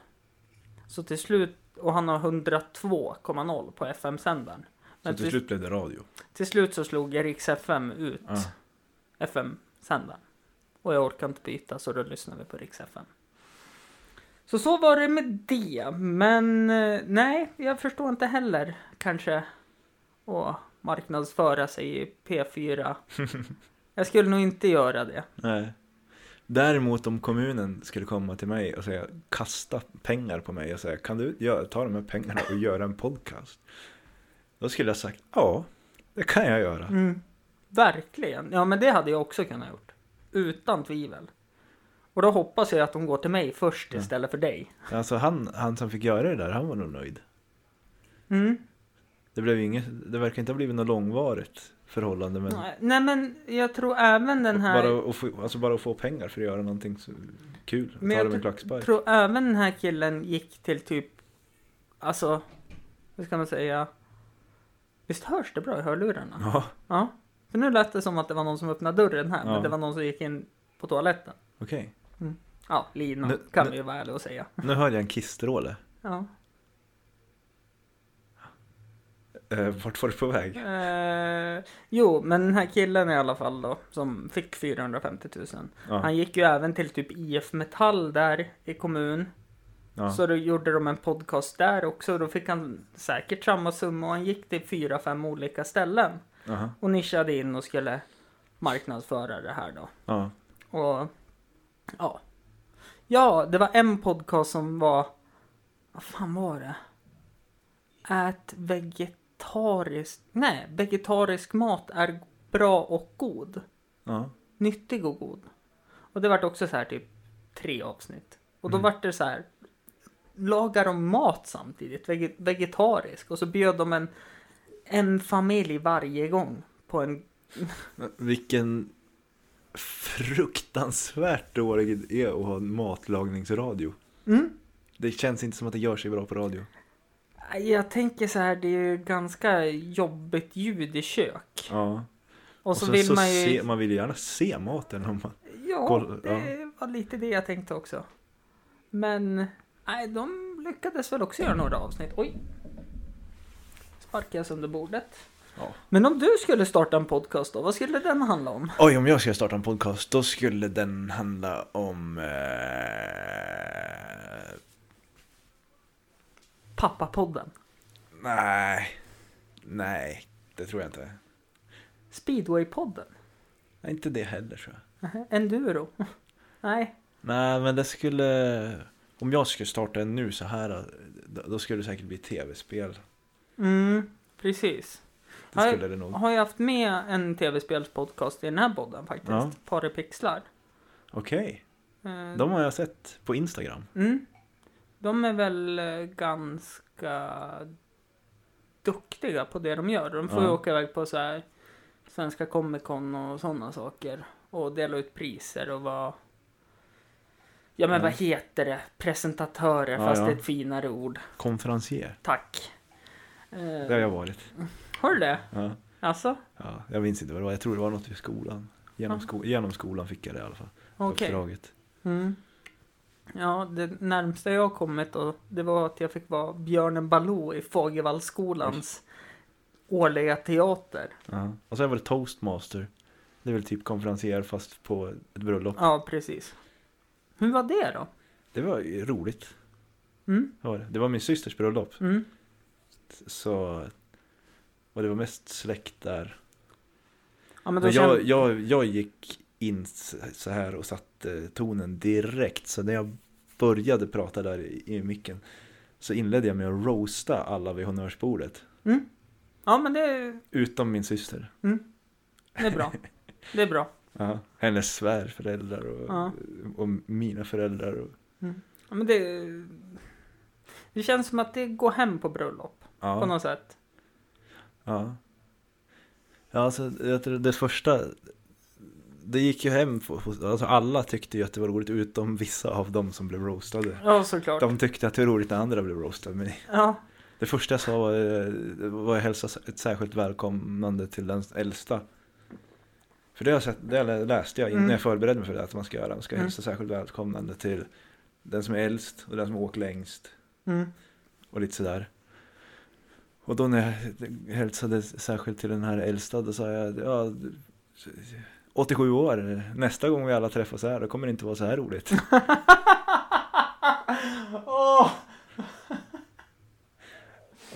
Så till slut, och han har 102,0 på FM-sändaren. Så till till, slut blev det radio. till slut så slog jag Rix FM ut Ja. FM-sändaren. Och jag orkade inte byta så då lyssnade vi på Rix FM. Så så var det med det. Men eh, nej, jag förstår inte heller kanske att marknadsföra sig i P4. jag skulle nog inte göra det. Nej. Däremot om kommunen skulle komma till mig och säga kasta pengar på mig och säga kan du ta de här pengarna och göra en podcast? Då skulle jag sagt ja, det kan jag göra. Mm, verkligen. Ja, men det hade jag också kunnat gjort. Utan tvivel. Och då hoppas jag att de går till mig först Ja. istället för dig. Alltså han, han som fick göra det där, han var nog nöjd. Mm. Det, blev inget, det verkar inte ha blivit något långvarigt förhållande men Nej, men jag tror även den här... bara, att få, alltså bara att få pengar för att göra någonting så kul. Men ta jag det med klackspark. tror även den här killen gick till typ... Alltså, hur ska man säga? Visst hörs det bra i hörlurarna? Ja, Ja. För nu lät det som att det var någon som öppnade dörren här, Ja. men det var någon som gick in på toaletten. okej. Ja, Lina Nu- kan nu- vi ju vara ärliga och säga. Nu hörde jag en kissstråle. Ja. Eh, vart var du på väg? Eh, jo, men den här killen i alla fall då, som fick 450 000. Ja, Han gick ju även till typ IF Metall där i kommun. Ja. Så då gjorde de en podcast där också. Då fick han säkert samma summa och han gick till fyra, fem olika ställen. Aha, Och nischade in och skulle marknadsföra det här då. ja. Och ja. Ja, det var en podcast som var... Vad fan var det? Ät vegetariskt... Nej, vegetarisk mat är bra och god. ja. Nyttig och god. Och det vart också så här typ tre avsnitt. Och då Mm. vart det så här. Lagar de mat samtidigt? Vege- vegetarisk. Och så bjöd de en, en familj varje gång på en Vilken fruktansvärt dålig idé att ha en matlagningsradio. Mm. Det känns inte som att det gör sig bra på radio. Jag tänker så här, det är ju ganska jobbigt ljud i kök. Ja. Och, så, sen vill man ju... se, man vill ju gärna se maten. Om man... ja, det var lite det jag tänkte också. Men, nej, de lyckades väl också göra några avsnitt. Oj! Sparkade jag under bordet. Ja. Men om du skulle starta en podcast då, vad skulle den handla om? Oj, om jag ska starta en podcast, då skulle den handla om... Eh... Pappapodden. Nej. Nej, det tror jag inte. Speedwaypodden. Nej, inte det heller tror jag. Enduro. Nej. Nej, men det skulle... Om jag skulle starta en nu så här, då skulle det säkert bli tv-spel. Mm, precis. Det Har- skulle det nog. Har jag haft med en tv-spelspodcast i den här podden faktiskt. Ja. Paripixlar. Okej, Eh, de har jag sett på Instagram. Mm. De är väl eh, ganska duktiga på det de gör. De får ju Ja. åka iväg på så här Svenska Comic Con och sådana saker. Och dela ut priser och vara Ja men vad heter det? Presentatörer Ja, fast ja. det är ett finare ord. Konferencier, Tack. Eh, det har jag varit. Har du det? Ja. Alltså? Ja, jag minns inte vad det var, jag tror det var något i skolan. Genom, sko genom skolan fick jag det i alla fall. Okej. Uppdraget. Mm. Ja, det närmsta jag kommit då, det var att jag fick vara björnen Baloo i Fagervallsskolans årliga teater. Ja. Och sen var det toastmaster. Det är väl typ konferencier fast på ett bröllop. Ja, precis. Hur var det då? Det var ju roligt. Mm, Var det. det var min systers bröllop. mm, Så... Och det var mest släkt där. ja, men Men jag, kände... jag, jag gick in så här och satte tonen direkt. Så när jag började prata där i, i micken så inledde jag med att roasta alla vid honnörsbordet. Mm. Ja, men det, Utom min syster. det är bra. Det är bra. Ja. Hennes svärföräldrar och, Ja. och mina föräldrar. Och, Ja, men det... Det känns som att det går hem på bröllop. På ja. något sätt. ja. Ja, alltså det första det gick ju hem, på, alltså alla tyckte ju att det var roligt utom vissa av dem som blev roastade. Ja, såklart. De tyckte att det var roligt när andra blev roastade. Men Ja, det första jag sa var, eh, var att hälsa ett särskilt välkomnande till den äldsta. För det, har sett, det läste jag innan Mm. jag förberedde mig för det att man ska göra. Man ska Mm. hälsa särskilt välkomnande till den som är äldst och den som åkt längst. mm. Och lite sådär. Och då när jag hälsade särskilt till den här äldsta då sa jag ja, 87 år, nästa gång vi alla träffas här då kommer det inte vara så här roligt. Åh!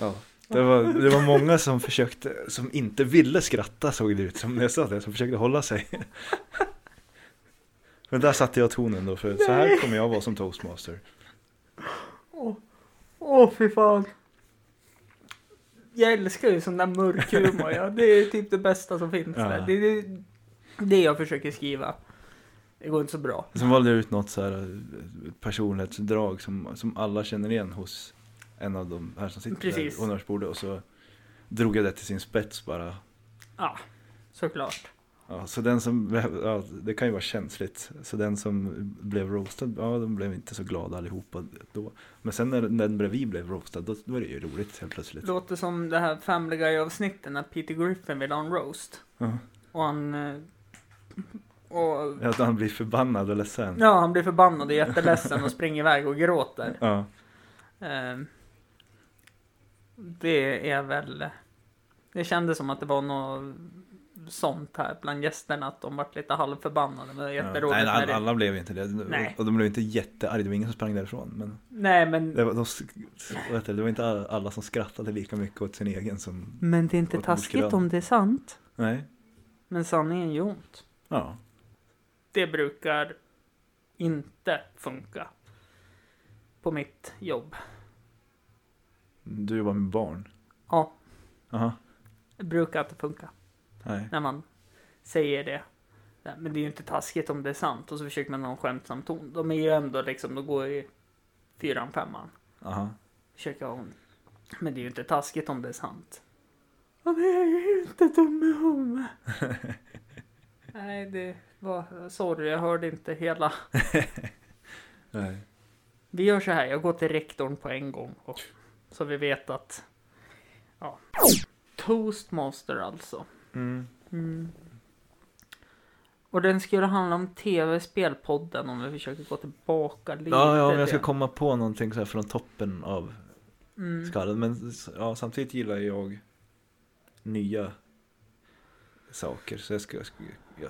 Ja. Det var, det var många som försökte, som inte ville skratta såg det ut som när jag sa det, som försökte hålla sig. Men där satte jag tonen då, för så här kommer jag vara som toastmaster. Åh, åh fy fan. Jag älskar ju sån där mörk humor. Ja. Det är typ det bästa som finns. Ja. Det är det, det jag försöker skriva. Det går inte så bra. Sen valde jag ut något så här eh, personlighetsdrag som, som alla känner igen hos en av de här som sitter Precis. där på honnörsbordet och så drog jag det till sin spets bara. Ja, såklart. Ja, så den som, ja, det kan ju vara känsligt. Så den som blev roastad, ja de blev inte så glada allihopa då. Men sen när den bredvid blev roastad, då var det ju roligt helt plötsligt. Låter som det här Family Guy-avsnittet när Peter Griffin vill ha en roast. Ja. Och han... eh, Och... Att han blir förbannad och ledsen. Ja, han blir förbannad och jätteledsen och springer iväg och gråter. Ja. Ehm, Det är väl... Det kändes som att det var något sånt här bland gästerna, att de vart lite halvförbannade. Men var Ja. jätteroligt. Nej, alla, alla blev inte det. Nej. Och de blev inte jättearga, det var ingen som sprang därifrån. Men Nej, men, det var, de, heter det, var inte alla- som skrattade lika mycket åt sin egen som, men det är inte taskigt om det är sant. nej. Men sanningen gör ont. Ja. Det brukar inte funka. På mitt jobb. Du jobbar med barn. Ja, Aha. det brukar inte funka. Nej. När man säger det. Men det är ju inte taskigt om det är sant. Och så försöker man ha en skämtsam ton. De är ju ändå liksom, de går i fyran, femman. Aha. Försöka ha en... Men det är ju inte taskigt om det är sant. Ja, men jag är ju inte dum i huvudet. Nej, det var... Sorry, jag hörde inte hela. Nej. Vi gör så här, jag går till rektorn på en gång. Och, så vi vet att... Ja. Toastmaster alltså. Mm. Mm. Och den skulle handla om tv-spelpodden om vi försöker gå tillbaka lite. Ja, ja, om jag ska komma på någonting så här från toppen av mm. skallen. Men ja, samtidigt gillar jag nya saker. Så jag ska,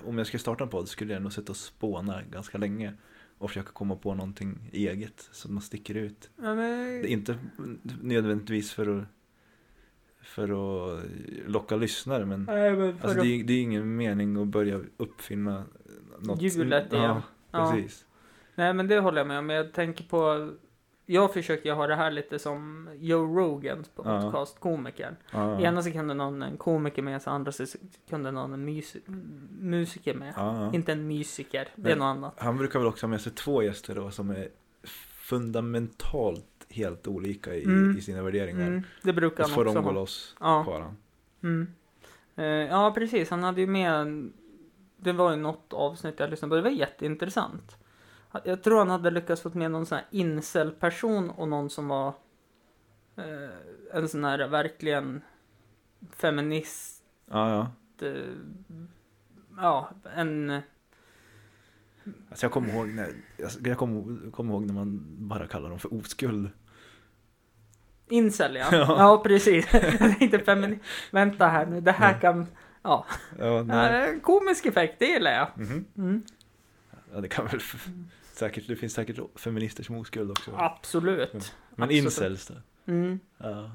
om jag ska starta en podd skulle jag nog sitta och spåna ganska länge. Och försöka komma på någonting eget som man sticker ut. Ja, men, Det är inte nödvändigtvis för att, för att locka lyssnare men Nej, men alltså, att- det, är, det är ingen mening att börja uppfinna något. Hjulet. Ja, Ja. precis. Nej men det håller jag med om. Jag tänker på... Jag försöker ju ha det här lite som Joe Rogans podcast, komikern. Ja, ena sekunden någon en komiker med, så andra sekunden någon en mus musiker med. Inte en musiker, det är något annat. Han brukar väl också ha med sig två gäster då som är fundamentalt helt olika i, Mm. i sina värderingar. Mm, det brukar Och så han får också de gå ha. loss Ja. varandra. Mm. Eh, ja, precis. Han hade ju med... Det var ju något avsnitt jag lyssnade på. Det var jätteintressant. Jag tror han hade lyckats få med någon sån här incel-person och någon som var eh, en sån här verkligen feminist. Ja, ja. Eh, ja, en... Alltså jag kommer ihåg när, alltså jag kommer, kommer ihåg när man bara kallar dem för oskuld. Incel, ja. Ja. Ja, precis. Jag tänkte feminist. Vänta här nu, det här kan... Ja, Ja, nej. eh, komisk effekt, det gillar jag. Mhm. Mm. ja det kan väl f- säkert, det finns säkert feminister som oskuld också. Absolut. Men absolut. incels då? Mm. Ja.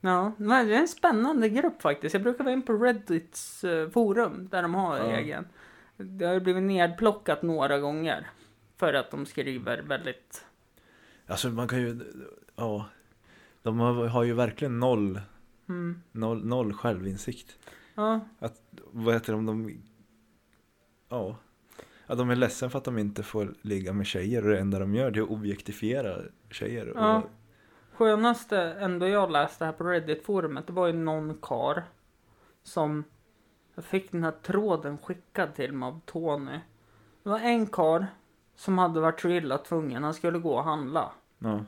Ja, men det är en spännande grupp faktiskt. Jag brukar vara in på Reddits eh, forum där de har Ja. egen. Det har blivit nedplockat några gånger. För att de skriver väldigt... Alltså man kan ju, ja. De har, har ju verkligen noll, Mm, noll, noll självinsikt. ja, Vad heter det om de, ja. Ja, de är ledsen för att de inte får ligga med tjejer och det enda de gör det är att objektifiera tjejer. Och, Ja. skönaste ändå jag läste här på Reddit-forumet, det var ju någon kar som jag fick den här tråden skickad till mig av Tony. Det var en kar som hade varit så illa tvungen, han skulle gå och handla. ja.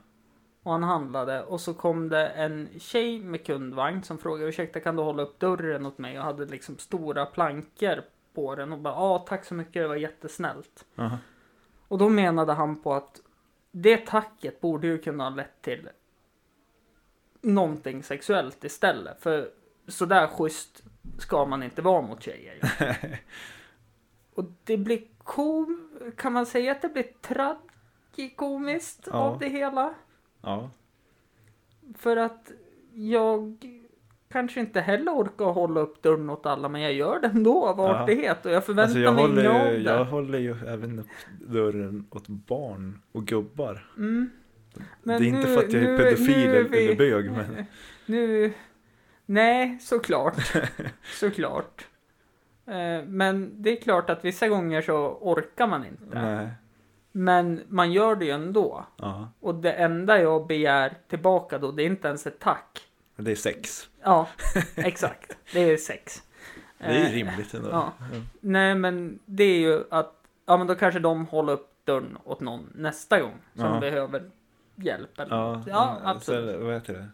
Och han handlade och så kom det en tjej med kundvagn som frågade ursäkta kan du hålla upp dörren åt mig och hade liksom stora plankor på den och bara ja tack så mycket det var jättesnällt. Aha. Och då menade han på att det tacket borde ju kunna ha lett till någonting sexuellt istället. För sådär schysst ska man inte vara mot tjejer. och det blir kom... Kan man säga att det blir tragikomiskt Ja. av det hela? Ja. För att jag kanske inte heller orkar hålla upp dörren åt alla, men jag gör det ändå av Ja. artighet och jag förväntar Alltså jag mig håller, inget av det. jag håller ju även upp dörren åt barn och gubbar. Mm. det är inte för att jag är pedofil nu är vi- eller bög men Nu... Nej, såklart. såklart. Eh, Men det är klart att vissa gånger så orkar man inte. nej. Men man gör det ju ändå. Ja, Och det enda jag begär tillbaka då, det är inte ens ett tack. Det är sex. Ja, exakt. Det är sex. Det är Eh, rimligt ändå. ja. Nej, men det är ju att, ja men då kanske de håller upp dörren åt någon nästa gång som Ja. behöver hjälp eller Ja, något. ja så- absolut. vad heter det?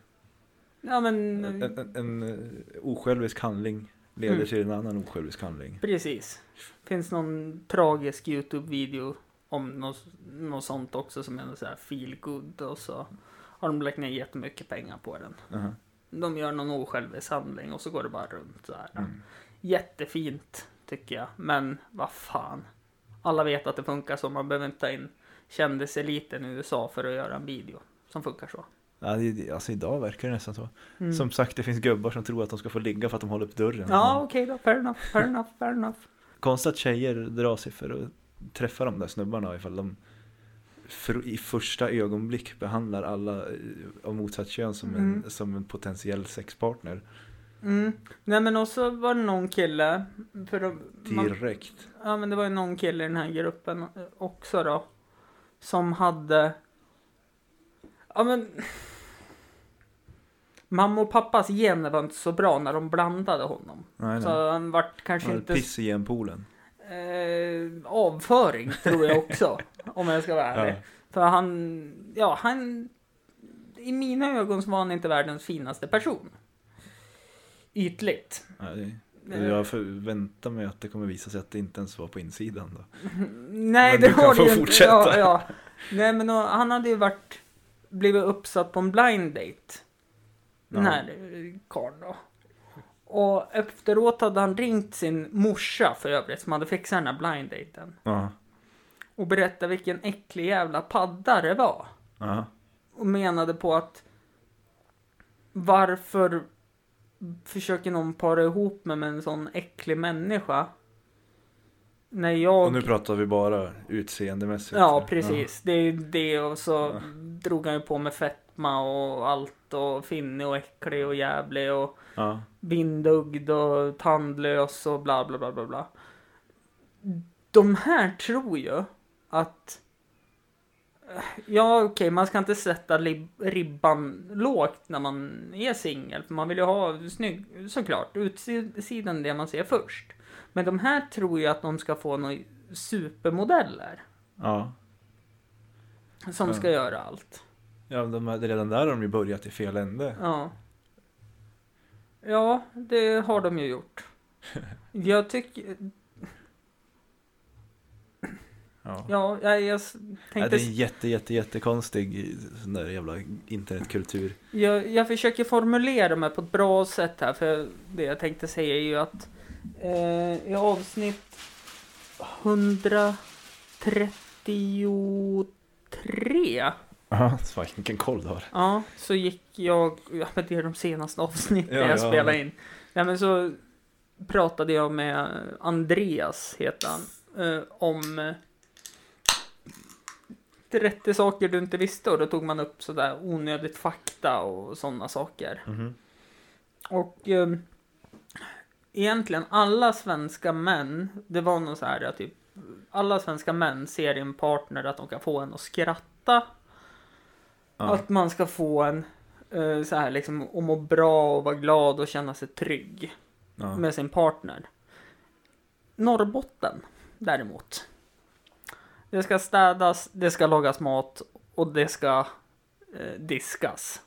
Ja, men En, en, en eh, osjälvisk handling leder Mm. till en annan osjälvisk handling. precis. Finns någon tragisk YouTube-video om något, något sånt också som är så här feel good och så har de lagt ner jättemycket pengar på den. Aha. De gör någon osjälvisk handling och så går det bara runt så här. Mm. Jättefint tycker jag, men vad fan. Alla vet att det funkar så, man behöver inte ta in kändiseliten i USA för att göra en video som funkar så. Ja, det, alltså idag verkar det nästan så. Mm. Som sagt, det finns gubbar som tror att de ska få ligga för att de håller upp dörren. Ja, okej då, fair enough, fair enough, fair enough. Konstigt att tjejer drar sig för att träffa de där snubbarna ifall de för, i första ögonblick behandlar alla eh, av motsatt kön som, Mm. en, som en potentiell sexpartner. Mm. Nej men också var det någon kille, för de, man, Direkt. ja men det var ju någon kille i den här gruppen eh, också då, som hade, ja men, mamma och pappas gener var inte så bra när de blandade honom. Nej, Så nej. han vart kanske Ja, inte Piss i genpoolen. eh, avföring tror jag också. om jag ska vara ärlig. För han, ja han, i mina ögon så var han inte världens finaste person. Ytligt. Det, Eh, jag förväntar mig att det kommer visa sig att det inte ens var på insidan då. Nej, Men det du kan var få ju fortsätta. Ja, ja. Nej, men och, han hade ju varit, blivit uppsatt på en blind date. Den Ja. här eh, karln då. Och efteråt hade han ringt sin morsa för övrigt, som hade fixat den här blind daten. Ja. Och berättat vilken äcklig jävla padda det var. Ja. Och menade på att varför försöker någon para ihop mig med en sån äcklig människa? När jag... Och nu pratar vi bara utseendemässigt. Ja, precis. Det är ju det och så Ja. drog han ju på med fetma och allt och finnig och äcklig och jävlig och Ja. vindögd och tandlös och bla bla bla bla bla. De här tror ju att Ja okej, man ska inte sätta ribban lågt när man är singel. För man vill ju ha snygg, såklart, utsidan det man ser först. Men de här tror ju att de ska få några supermodeller. Ja. Som Ja. ska göra allt. Ja, de, är- redan där har de ju börjat i fel ände. Ja. Ja, det har de ju gjort. Jag tycker... Ja. Ja, jag, jag Ja, tänkte... det är en jätte, jätte, jättekonstig sån där jävla internetkultur. Jag, jag försöker formulera mig på ett bra sätt här, för det jag tänkte säga är ju att eh, i avsnitt 133 Ja, vilken koll du har. Ja, så gick jag, ja det är de senaste avsnitten Ja, jag ja. spelade in. Ja men så pratade jag med Andreas, heter han, eh, om eh, 30 saker du inte visste och då tog man upp sådär onödigt fakta och sådana saker. Mhm. Och eh, egentligen alla svenska män, det var nog så här ja, typ alla svenska män ser i en partner att de kan få en att skratta. Ja. Att man ska få en eh, så här liksom att må bra och vara glad och känna sig trygg Ja. med sin partner. Norrbotten däremot. Det ska städas, det ska lagas mat och det ska eh, diskas.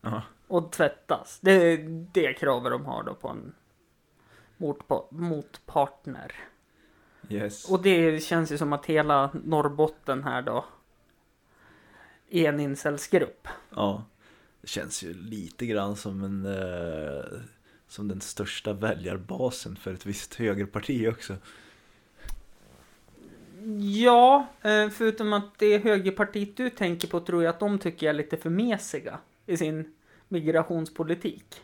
Ja. Och tvättas. Det är det kravet de har då på en motpa- motpartner. Yes. Och det känns ju som att hela Norrbotten här då är en incelsgrupp. Ja. Det känns ju lite grann som en eh, som den största väljarbasen för ett visst högerparti också. Ja, eh, förutom att det högerpartiet du tänker på tror jag att de tycker är lite för mesiga i sin migrationspolitik.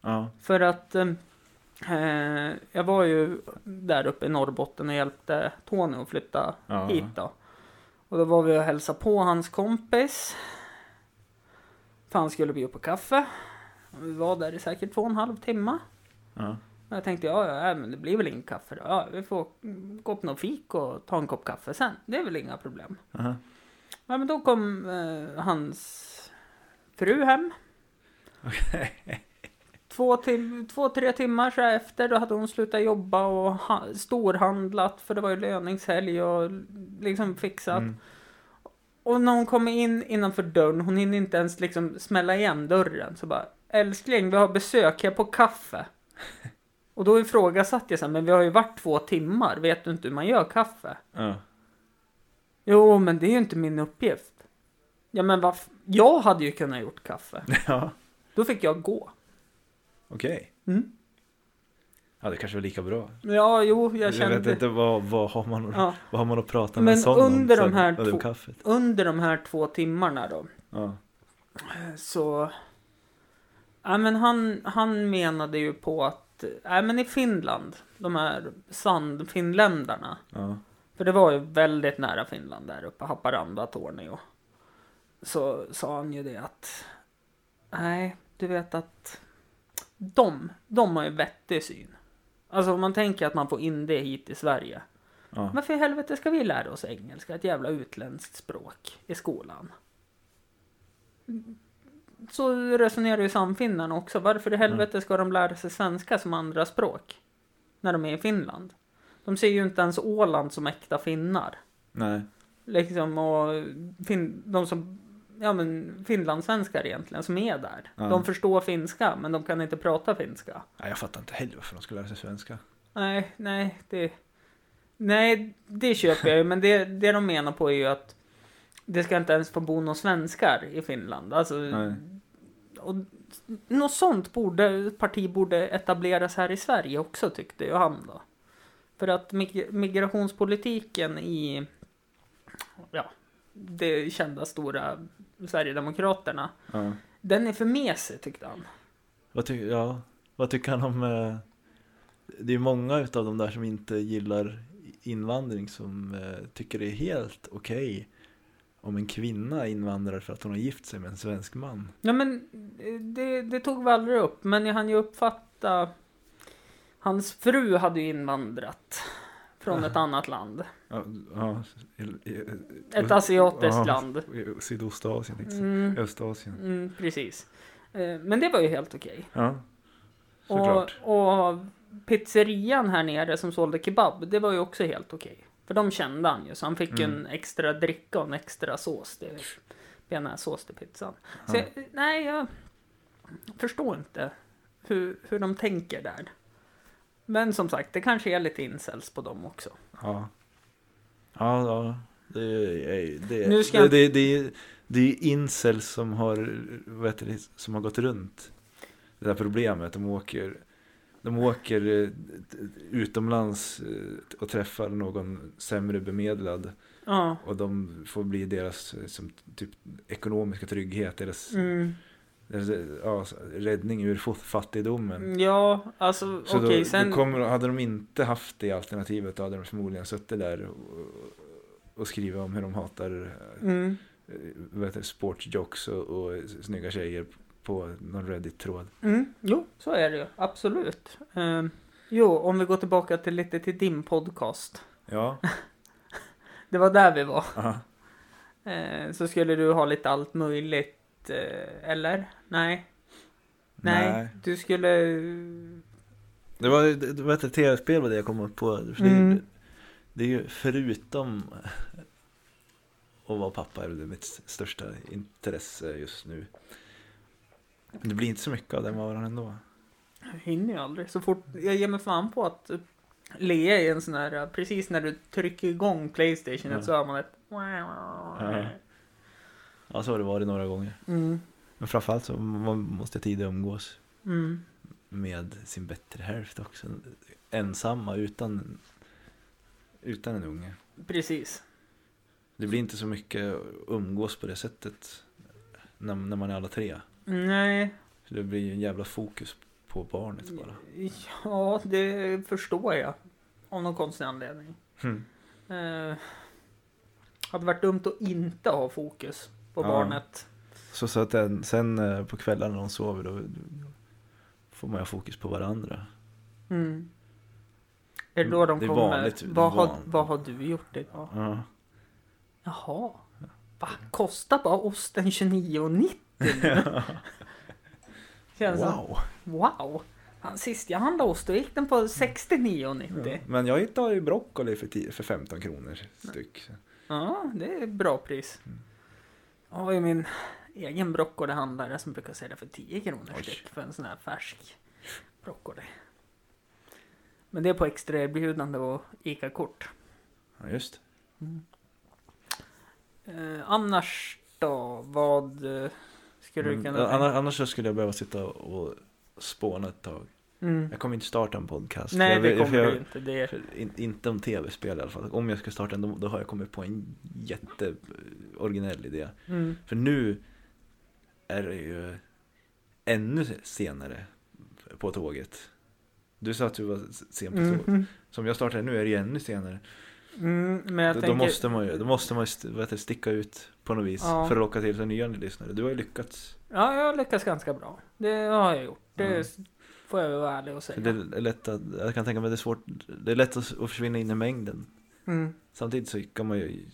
Ja. För att eh, eh, jag var ju där uppe i Norrbotten och hjälpte Tony att flytta Ja. hit då. Och då var vi och hälsade på hans kompis. För han skulle bjuda på kaffe. Vi var där i säkert två och en halv timme. Ja. Jag tänkte, ja, ja, men det blir väl ingen kaffe då. Ja, vi får gå på någon fik och ta en kopp kaffe sen. Det är väl inga problem. Aha. Ja, men då kom eh, hans fru hem. Två, tim- två, tre timmar så efter, då hade hon slutat jobba och ha- storhandlat för det var ju löningshelg och liksom fixat. Mm. Och när hon kommer in innanför dörren, hon hinner inte ens liksom smälla igen dörren. Så bara, älskling, vi har besök här på kaffe. Och då ifrågasatte jag så här, men vi har ju varit två timmar, vet du inte hur man gör kaffe? Ja. Jo, men det är ju inte min uppgift. Ja, men vad Jag hade ju kunnat gjort kaffe. ja. Då fick jag gå. Okej. Mm. Ja, det kanske var lika bra. Ja, jo, jag Jag, kände... vet inte vad, vad, har man, Ja, vad har man att prata med Men en sån om under de sen här två- kaffet? under de här två timmarna då. Ja. Så... Ja, men han, han menade ju på att... Ja, men i Finland, de här sandfinländarna. Ja. För det var ju väldigt nära Finland där uppe, Haparanda, Tornio. Så sa han ju det att... Nej, du vet att... De, de har ju vettig syn. Alltså om man tänker att man får in det hit till Sverige. Ja. Varför i helvete ska vi lära oss engelska, ett jävla utländskt språk, i skolan? Så resonerar ju samfinnarna också. Varför i helvete ska de lära sig svenska som andra språk? När de är i Finland. De ser ju inte ens Åland som äkta finnar. Nej. Liksom och fin- de som, ja men finlandssvenskar egentligen, som är där. Ja. De förstår finska, men de kan inte prata finska. Nej, jag fattar inte heller varför de skulle lära sig svenska. Nej, nej, det... Nej, det köper jag ju, men det, det de menar på är ju att det ska inte ens få bo några svenskar i Finland. Alltså, Nej. Och något sånt borde, parti borde etableras här i Sverige också tyckte ju han då. För att mig- migrationspolitiken i, ja, det kända stora Sverigedemokraterna, Ja. den är för mesig tyckte han. Vad, ty ja. Vad tycker han om eh, Det är många utav de där som inte gillar invandring som eh, tycker det är helt okej om en kvinna invandrar för att hon har gift sig med en svensk man. Ja men eh, det, det tog aldrig upp, men jag hann ju uppfatta Hans fru hade ju invandrat från ett annat land. I- i- Ett asiatiskt land. Sydostasien, jag Mm. Östasien. mm, precis. Eh, Men det var ju helt okej. Ja, Och, såklart. och pizzerian här nere som sålde kebab, det var ju också helt okej. För de kände han ju, så han fick Mm. en extra dricka och en extra sås. Är bearnaisesås till pizzan. Så Ja. jag, nej, jag förstår inte hur, hur de tänker där. Men som sagt, det kanske är lite incels på dem också. Ja. Ja, ja. Det är, det, Nu ska det, det, det, är- det är incels som har, heter det, som har gått runt det där problemet. De åker, de åker eh, utomlands eh, och träffar någon sämre bemedlad Ja. och de får bli deras eh, som, typ, ekonomiska trygghet, deras, Mm. deras ja, räddning ur fattigdomen. Ja, alltså Så okej, då, sen... kommer, hade de inte haft det alternativet då hade de förmodligen suttit där och, och skrivit om hur de hatar Mm. sportsjocks och, och snygga tjejer på någon Reddit-tråd. Mm, jo, så är det ju. Absolut. Ehm, jo, om vi går tillbaka till lite till din podcast. Ja, Det var där vi var. Eh, så skulle du ha lite allt möjligt, eh, eller? Nej. Nej, Nej. du skulle... Det var det det var ett tv-spel var det jag kom upp på. För det, Mm. det är ju förutom att vara pappa är det mitt största intresse just nu. Det blir inte så mycket av den varan ändå. Jag hinner ju aldrig. Så fort jag ger mig fan på att eh, Lea är en sån här, eh, precis när du trycker igång Playstation Ja. så hör man ett... Ja, så har det varit några gånger. Mm, Men framförallt så må- måste jag tidigt umgås mm, med sin bättre hälft också. Ensamma utan, utan en unge. precis. Det blir inte så mycket umgås på det sättet när, när man är alla tre. Nej, Så det blir ju en jävla fokus på barnet bara. ja det förstår jag. Av någon konstig anledning. Hmm. Eh, hade varit dumt att inte ha fokus på Ja. barnet. Så, så att den, sen eh, på kvällarna när de sover då får man ha fokus på varandra. Mm. Är det då de Det kommer? vanligt- vad, har, vad har du gjort idag? Ja. Jaha. Va? Kostar bara osten 29,90 Känns som, Wow! wow. Fan, sist jag handlade ost då gick den på 69,90. Men jag hittade ju broccoli för, 10, för 15 kronor styck. Ja, det är bra pris. Mm. Jag har ju min egen broccolihandlare som brukar sälja för 10 kronor Oj. styck för en sån här färsk broccoli. Men det är på extra erbjudande och ICA-kort. Ja, just. Eh, annars då, vad eh, skulle du kunna annars, annars så skulle jag behöva sitta och spåna ett tag. Mm. Jag kommer inte starta en podcast. Nej, det jag, för kommer jag, du inte. Det. För in, inte om tv-spel i alla fall. Om jag ska starta en, då, då har jag kommit på en jätte originell idé. Mm. För nu är det ju ännu senare på tåget. Du sa att du var sen på tåget. Mm. Som jag startar nu är det ju ännu senare. Mm. Men jag Då, tänker... då måste man ju, då måste man ju heter det, sticka ut på något vis. Ja. För att locka till sig nya lyssnare. Du har ju lyckats. Ja, jag lyckas ganska bra. Det har jag gjort. Det Mm. får jag vara ärlig och säga. Det är lätt att, jag kan tänka mig det är svårt. Det är lätt att, att försvinna in i mängden. Mm. Samtidigt så kan man ju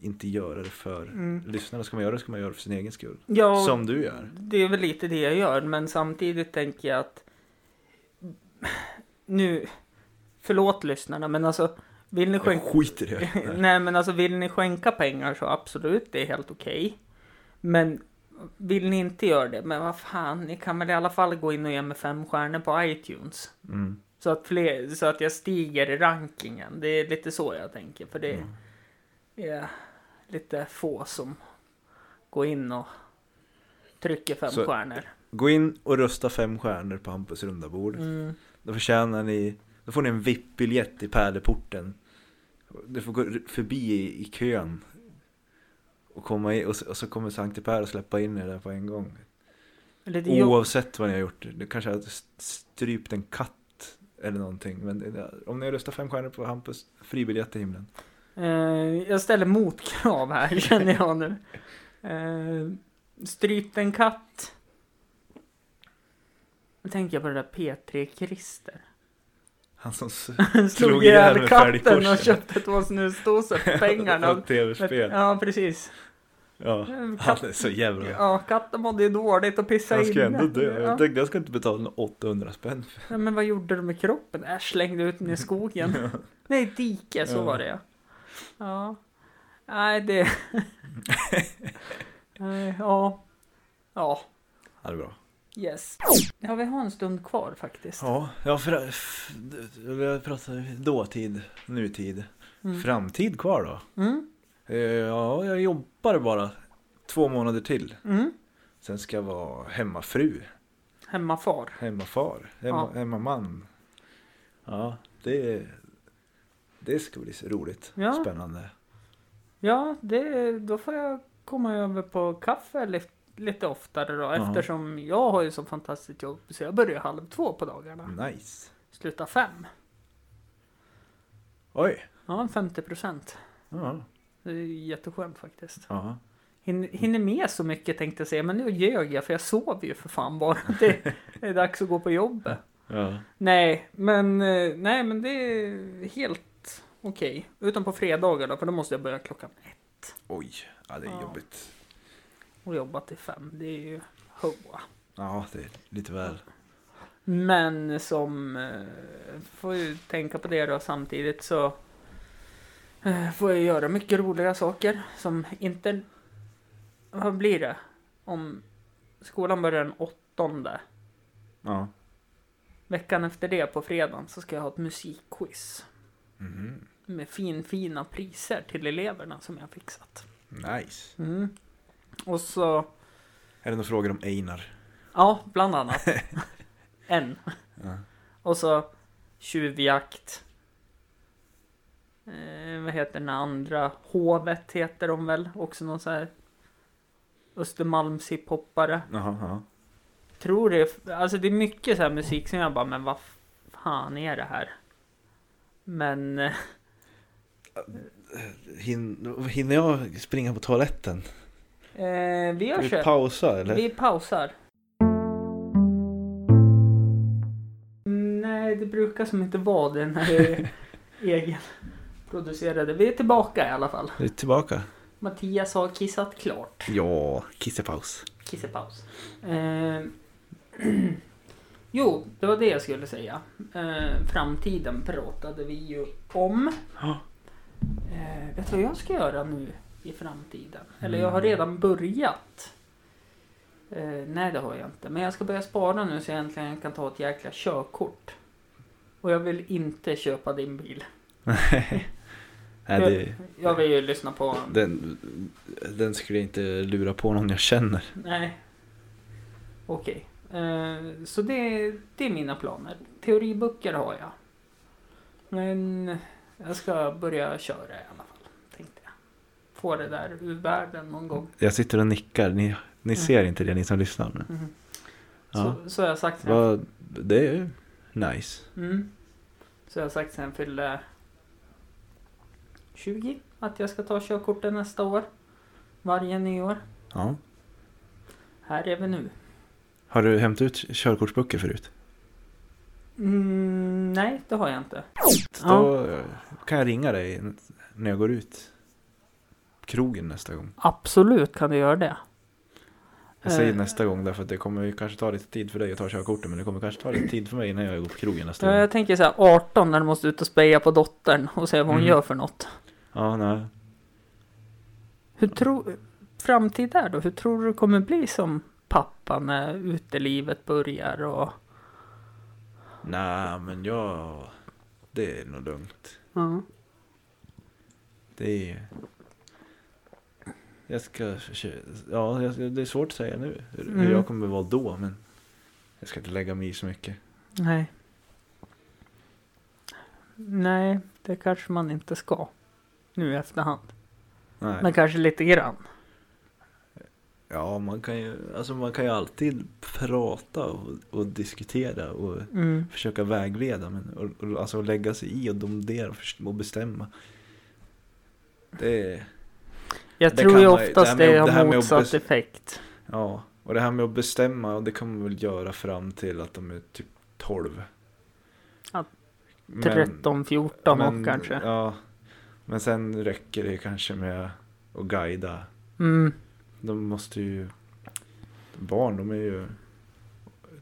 inte göra det för Mm. lyssnarna. Ska man göra det ska man göra det för sin egen skull. Ja, Som du gör. det är väl lite det jag gör, men samtidigt tänker jag att nu, förlåt lyssnarna, men alltså vill ni Jag skänka, skiter i det. nej men alltså vill ni skänka pengar så absolut, det är helt okej. Men vill ni inte göra det, men vad fan, ni kan väl i alla fall gå in och ge mig fem stjärnor på iTunes. Mm. Så att, fler, så att jag stiger i rankingen. Det är lite så jag tänker. För det Mm. är lite få som går in och Trycker fem Så- stjärnor. Gå in och rösta fem stjärnor på Hampus runda bord. Mm. Då förtjänar ni, då får ni en VIP-biljett i pärleporten. Du får gå förbi i, i kön. Och komma in, och så, och så kommer Sankte Per och släppa in er där på en gång. Oavsett vad ni har gjort. Du kanske har strypt en katt eller någonting. Men om ni röstar fem stjärnor på Hampus, fribiljett till himlen. Eh, jag ställer motkrav här känner jag nu. Eh, strypt en katt. Nu tänker jag på det där P3 Christer. Han som slog Slog ihjäl katten och köpte två snusdosor för pengarna. och tv-spel. Ja, precis. Ja, han är så jävla... Ja, katten mådde ju dåligt och pissade Han ska inne. ändå dö. Ja. Jag tänkte jag ska inte betala några 800 spänn. Ja, men vad gjorde du med kroppen? Jag slängde ut den i skogen. Nej, dike, så Ja. var det ja. Ja. Nej, det... Nej, ja. Ja, Ja, det är bra. Yes. Ja, vi har en stund kvar faktiskt. Ja, ja för, vi pratar dåtid, nutid, Mm. framtid kvar då. Mm. Eh, Ja, jag jobbar bara två månader till. Mm. Sen ska jag vara hemmafru, Hemmafar. hemmafar, hemma, Ja. hemmaman. Ja, det, det ska bli så roligt, Ja. spännande. Ja, det, då får jag komma över på kaffe lite, lite oftare då. Ja. Eftersom jag har ju så fantastiskt jobb. Så jag börjar halv två på dagarna. Nice. Slutar fem. Oj. Ja, 50 procent. Ja, Det är jätteskönt faktiskt. ja. Hinner, hinner med så mycket tänkte jag säga. Men nu ljög jag för jag sover ju för fan bara. Det, är dags att gå på jobbet. ja. Nej, men, nej, men det är helt okej. Utom på fredagar då, för då måste jag börja klockan ett. Oj, ja, det är Ja. jobbigt. Och jobba till fem. Det är ju hoa. Ja, det är lite väl. Men som eh, får ju tänka på det då samtidigt så eh, får jag göra mycket roliga saker som inte... Vad blir det? Om skolan börjar den åttonde. Ja. Veckan efter det på fredagen så ska jag ha ett musikquiz. Mhm. Med fin, fina priser till eleverna som jag har fixat. Nice. Mm. Och så, Är det några frågor om Einar? ja, bland annat. en. Ja. Och så tjuvjakt. Eh, vad heter den andra? Hovet heter de väl? Också någon så här Östermalms hiphoppare. Jaha, ja. Tror det, alltså det är mycket så här musik som jag bara, men vad fan är det här? Men, eh, Hin, hinner jag springa på toaletten? Eh, vi gör vi så. pausa eller? Vi pausar. Nej, det brukar som inte vara det när egenproducerade. Vi är tillbaka i alla fall. Vi är tillbaka. Mattias har kissat klart. Ja, kissepaus. Kissepaus. Eh, jo, det var det jag skulle säga. Eh, framtiden pratade vi ju om. Ja. Eh, vet du vad jag ska göra nu i framtiden? Eller jag har redan börjat. Eh, nej, det har jag inte. Men jag ska börja spara nu så jag äntligen kan ta ett jäkla körkort. Och jag vill inte köpa din bil. Nej, det, Jag vill ju lyssna på... den, den skulle jag inte lura på någon jag känner. Nej. Okej. Eh, så det, det är mina planer. Teoriböcker har jag. Men jag ska börja köra i alla fall. Tänkte jag. Få det där ur världen någon gång. Jag sitter och nickar. Ni, ni ser inte det, ni som lyssnar. Men. Mhm. Ja. Så, så har jag sagt sen. Vad, det är nice. Mm. Så jag har sagt sen fyller 20 att jag ska ta körkortet nästa år. Varje nyår. Ja. Här är vi nu. Har du hämtat ut körkortsböcker förut? Mm, nej, det har jag inte. Då kan jag ringa dig när jag går ut krogen nästa gång. Absolut kan du göra det. Jag säger Eh. nästa gång därför att det kommer ju kanske ta lite tid för dig att ta körkortet men det kommer kanske ta lite tid för mig innan jag går på krogen nästa gång. jag tänker så här 18 när du måste ut och speja på dottern och se vad hon Mm. gör för något. Ja, nej. Hur tror... Framtid där då? Hur tror du det kommer bli som pappa när utelivet börjar och... Nej, men jag... Det är nog lugnt. Ja. Det är... jag ska ja det är svårt att säga nu hur, Mm. jag kommer vara då men jag ska inte lägga mig i så mycket. Nej. Nej, det kanske man inte ska. Nu i efterhand. Nej. Men kanske lite grann. Ja, man kan ju, alltså man kan ju alltid prata och, och diskutera och Mm. försöka vägleda. Men och, och, alltså lägga sig i och domdera och bestämma. Det är, Jag Det tror ju oftast det här det, det har att motsatt effekt. ja. Och det här med att bestämma, och det kan man väl göra fram till att de är typ 12. Ja, Men- 13, 14 men- och kanske. Ja, men sen räcker det kanske med att guida. Mm. De måste ju, barn de är ju,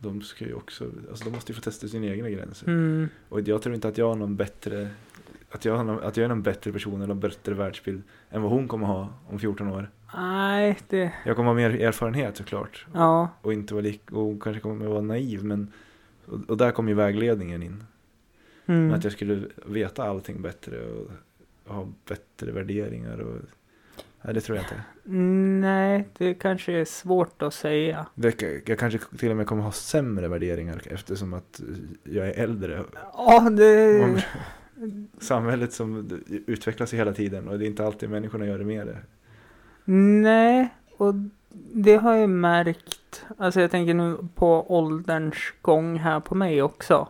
de ska ju också, alltså de måste ju få testa sina egna gränser. Mm. Och jag tror inte att jag har någon bättre, att jag, att jag är någon bättre person eller någon bättre världsbild än vad hon kommer ha om 14 år. Nej, det... Jag kommer ha mer erfarenhet såklart. Ja. Och inte vara lik, och hon kanske kommer vara naiv men, och, och där kommer ju vägledningen in. Mm. Men att jag skulle veta allting bättre och ha bättre värderingar och, nej det tror jag inte. Nej, det kanske är svårt att säga. Det, jag kanske till och med kommer ha sämre värderingar eftersom att jag är äldre. Ja, det... Om- Samhället som utvecklas hela tiden och det är inte alltid människorna gör det med det. Nej, och det har jag märkt. Alltså jag tänker nu på ålderns gång här på mig också.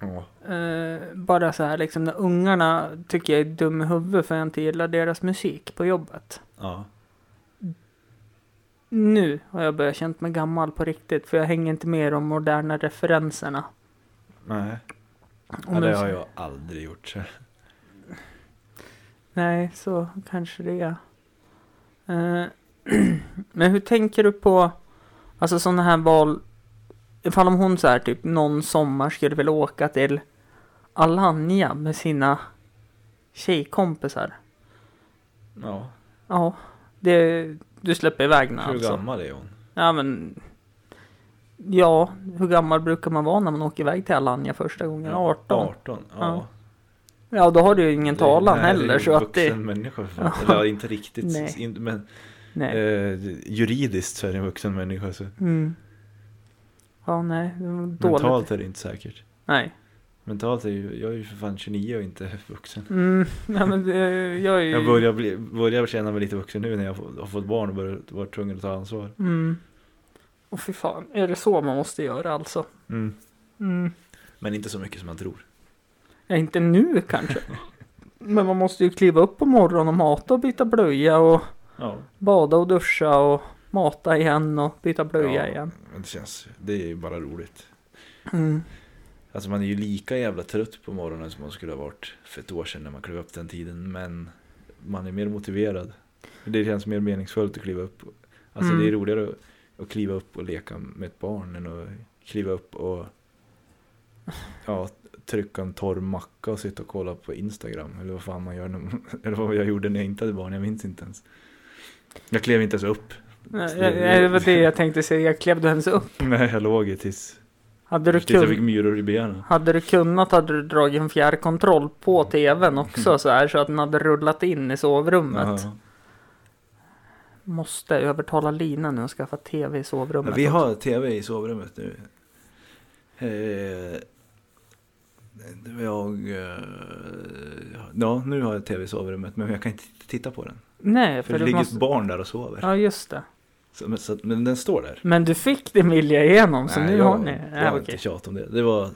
Ja. Eh, bara så här liksom när ungarna tycker jag är dum i huvudet för jag inte gillar deras musik på jobbet. Ja. Nu har jag börjat känna mig gammal på riktigt för jag hänger inte med i de moderna referenserna. Nej. Ja, det har jag aldrig gjort. Så. Nej, så kanske det är. Eh, Men hur tänker du på, alltså sådana här val, ifall om hon så här typ någon sommar skulle vilja åka till Alanya med sina tjejkompisar. Ja. Ja, det, du släpper iväg henne Hur alltså. gammal är hon? Ja men, ja, hur gammal brukar man vara när man åker iväg till Alanya första gången? 18? 18? Ja. Ja. Ja, då har du ju ingen talan nej, heller så att det, människa. Ja. eller inte riktigt. Nej. Men nej. eh, juridiskt så är det en vuxen människa. Så. Mm. Ja, nej, dåligt. Mentalt är det inte säkert. Nej. Mentalt är ju, jag är ju för fan 29 och inte vuxen. Mm, ja, men det, jag är ju... Jag börjar, bli, börjar känna mig lite vuxen nu när jag har fått barn och börjar vara tvungen att ta ansvar. Mm. Och fy fan, är det så man måste göra alltså? Mm. Mm. Men inte så mycket som man tror. Ja, inte nu kanske. Men man måste ju kliva upp på morgonen och mata och byta blöja och Ja. bada och duscha och mata igen och byta blöja Ja. igen. Det känns, det är ju bara roligt. Mm. Alltså man är ju lika jävla trött på morgonen som man skulle ha varit för ett år sedan när man klev upp den tiden. Men man är mer motiverad. Det känns mer meningsfullt att kliva upp. Alltså Mm. det är roligare att, att kliva upp och leka med ett barn än att kliva upp och ja, trycka en torr macka och sitta och kolla på Instagram. Eller vad fan man gör. När, eller vad jag gjorde när jag inte hade barn. Jag minns inte ens. Jag klev inte ens upp. Nej, Det var det jag tänkte säga, jag klev du ens upp? Nej, jag låg ju tills, Hade du, tills jag fick kun... myror i benen. hade du kunnat hade du dragit en fjärrkontroll på tvn också så här så att den hade rullat in i sovrummet. Ja. Måste övertala Lina nu att skaffa tv i sovrummet. Ja, vi också. har tv i sovrummet nu. Eh, det jag... Eh, ja, nu har jag tv i sovrummet men jag kan inte titta på den. Nej, För för det ligger måste... ett barn där och sover. Ja, just det. Så, men, så, men den står där. Men du fick din vilja igenom så Nej, nu jag, har ni... Jag Ja, har okej. inte tjat om det. Det var,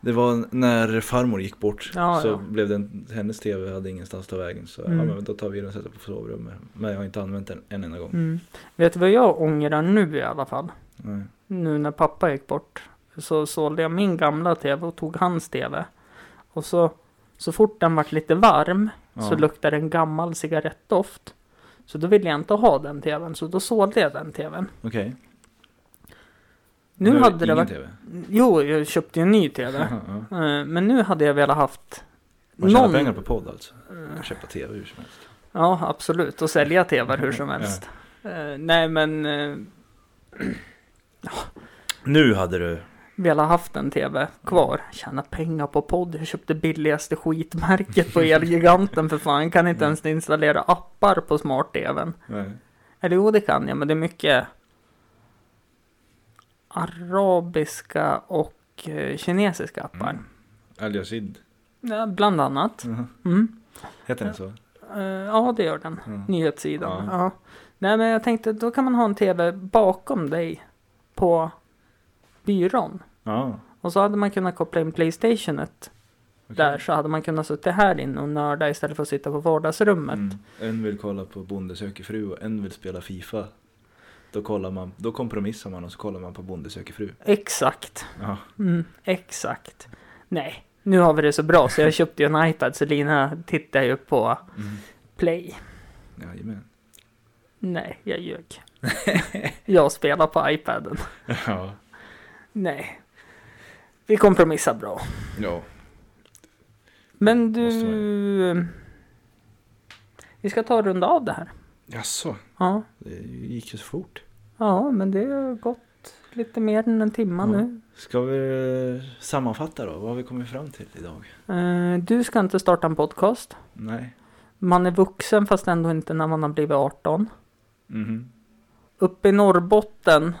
det var när farmor gick bort. Ja, så ja. blev den, hennes tv hade ingenstans att ta vägen. Så Mm. ja, men då tar vi den och sätter på sovrummet. Men jag har inte använt den en enda gång. Mm. Vet du vad jag ångrar nu i alla fall? Nej. Nu när pappa gick bort. Så sålde jag min gamla tv och tog hans tv. Och så, så fort den vart lite varm så Ja. luktade en gammal cigarettdoft. Så då ville jag inte ha den tvn, så då sålde jag den tvn. Okej. Nu hade det ingen varit... TV. Jo, jag köpte ju en ny tv. Eh, Men nu hade jag velat haft Man tjänar någon... pengar på podd alltså. Eh, Köpa tv hur som helst. Ja, absolut. Och sälja tv hur som helst. Eh, nej, men... eh, Nu hade du. velat haft en tv kvar. Tjäna pengar på podd. Jag köpte billigaste skitmärket på Elgiganten för fan. Kan inte ens installera appar på smart-tvn. Eller jo, det kan jag, men det är mycket arabiska och eh, kinesiska appar. Mm. Al Yazid. Ja, bland annat. Mhm. Mm. Heter den så? Eh, ja, det gör den. Mm. Nyhetssidan. Ja. Ja. Nej, men jag tänkte då kan man ha en tv bakom dig på byrån. Ja. Och så hade man kunnat koppla in Playstationet okej. där så hade man kunnat sitta här inne och nörda istället för att sitta på vardagsrummet. Mm. En vill kolla på Bonde söker fru och en vill spela Fifa. Då, kollar man, då kompromissar man och så kollar man på Bonde söker fru. Exakt. Ja. Mm, exakt. Nej, nu har vi det så bra så jag köpte ju en iPad så Lina tittar ju på Mm. Play. Jajamän. Nej, jag ljög. jag spelar på iPaden. Ja. Nej. Vi kompromissar bra. Ja. Men du... Vi ska ta och runda av det här. Jaså? Ja. Det gick ju så fort. Ja, men det har gått lite mer än en timme Ja. nu. Ska vi sammanfatta då? Vad har vi kommit fram till idag? Eh, Du ska inte starta en podcast. Nej. Man är vuxen fast ändå inte när man har blivit 18. Mhm. Uppe i Norrbotten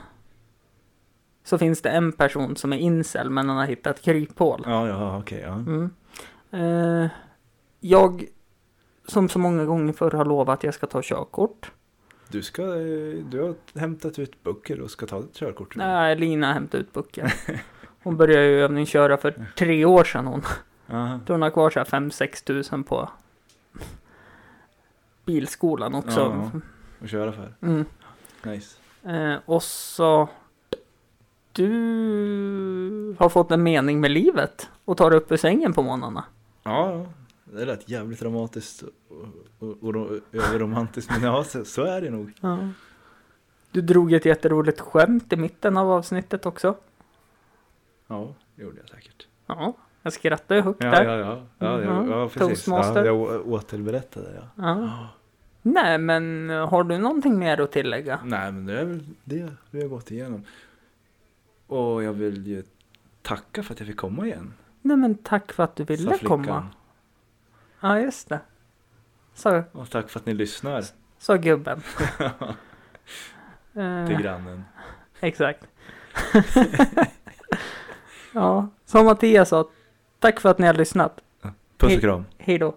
så finns det en person som är incel men han har hittat kryphål. Ja, ja, okej. ja. Mm. Eh, jag, som så många gånger förr, har lovat att jag ska ta körkort. Du ska, du har hämtat ut böcker och ska ta ett körkort. Nej, Lina hämtade ut bucken. Hon började ju övningsköra för tre år sedan hon. Aha. Då hon har kvar så här 5-6 tusen på bilskolan också. Ja. Och köra för. Mm. Nice. Eh, och så du har fått en mening med livet och tar upp ur sängen på morgnarna. Ja. Det lät jävligt dramatiskt och, och, och, och överromantiskt. Men ja, så, så är det nog. Ja. Du drog ett jätteroligt skämt i mitten av avsnittet också. Ja, det gjorde jag säkert. Ja, jag skrattade högt Ja, där. ja, ja. Ja, Mhm. ja, ja precis. Toastmaster. Ja, jag återberättade, ja. Ja. Nej, men har du någonting mer att tillägga? Nej, men det är väl det vi har gått igenom. Och jag vill ju tacka för att jag fick komma igen. Nej, men tack för att du ville komma. Ja, just det. Så, Och tack för att ni lyssnar sa gubben. till Eh, grannen. exakt. ja, som Mattias sa, tack för att ni har lyssnat. Puss och kram. Hej då.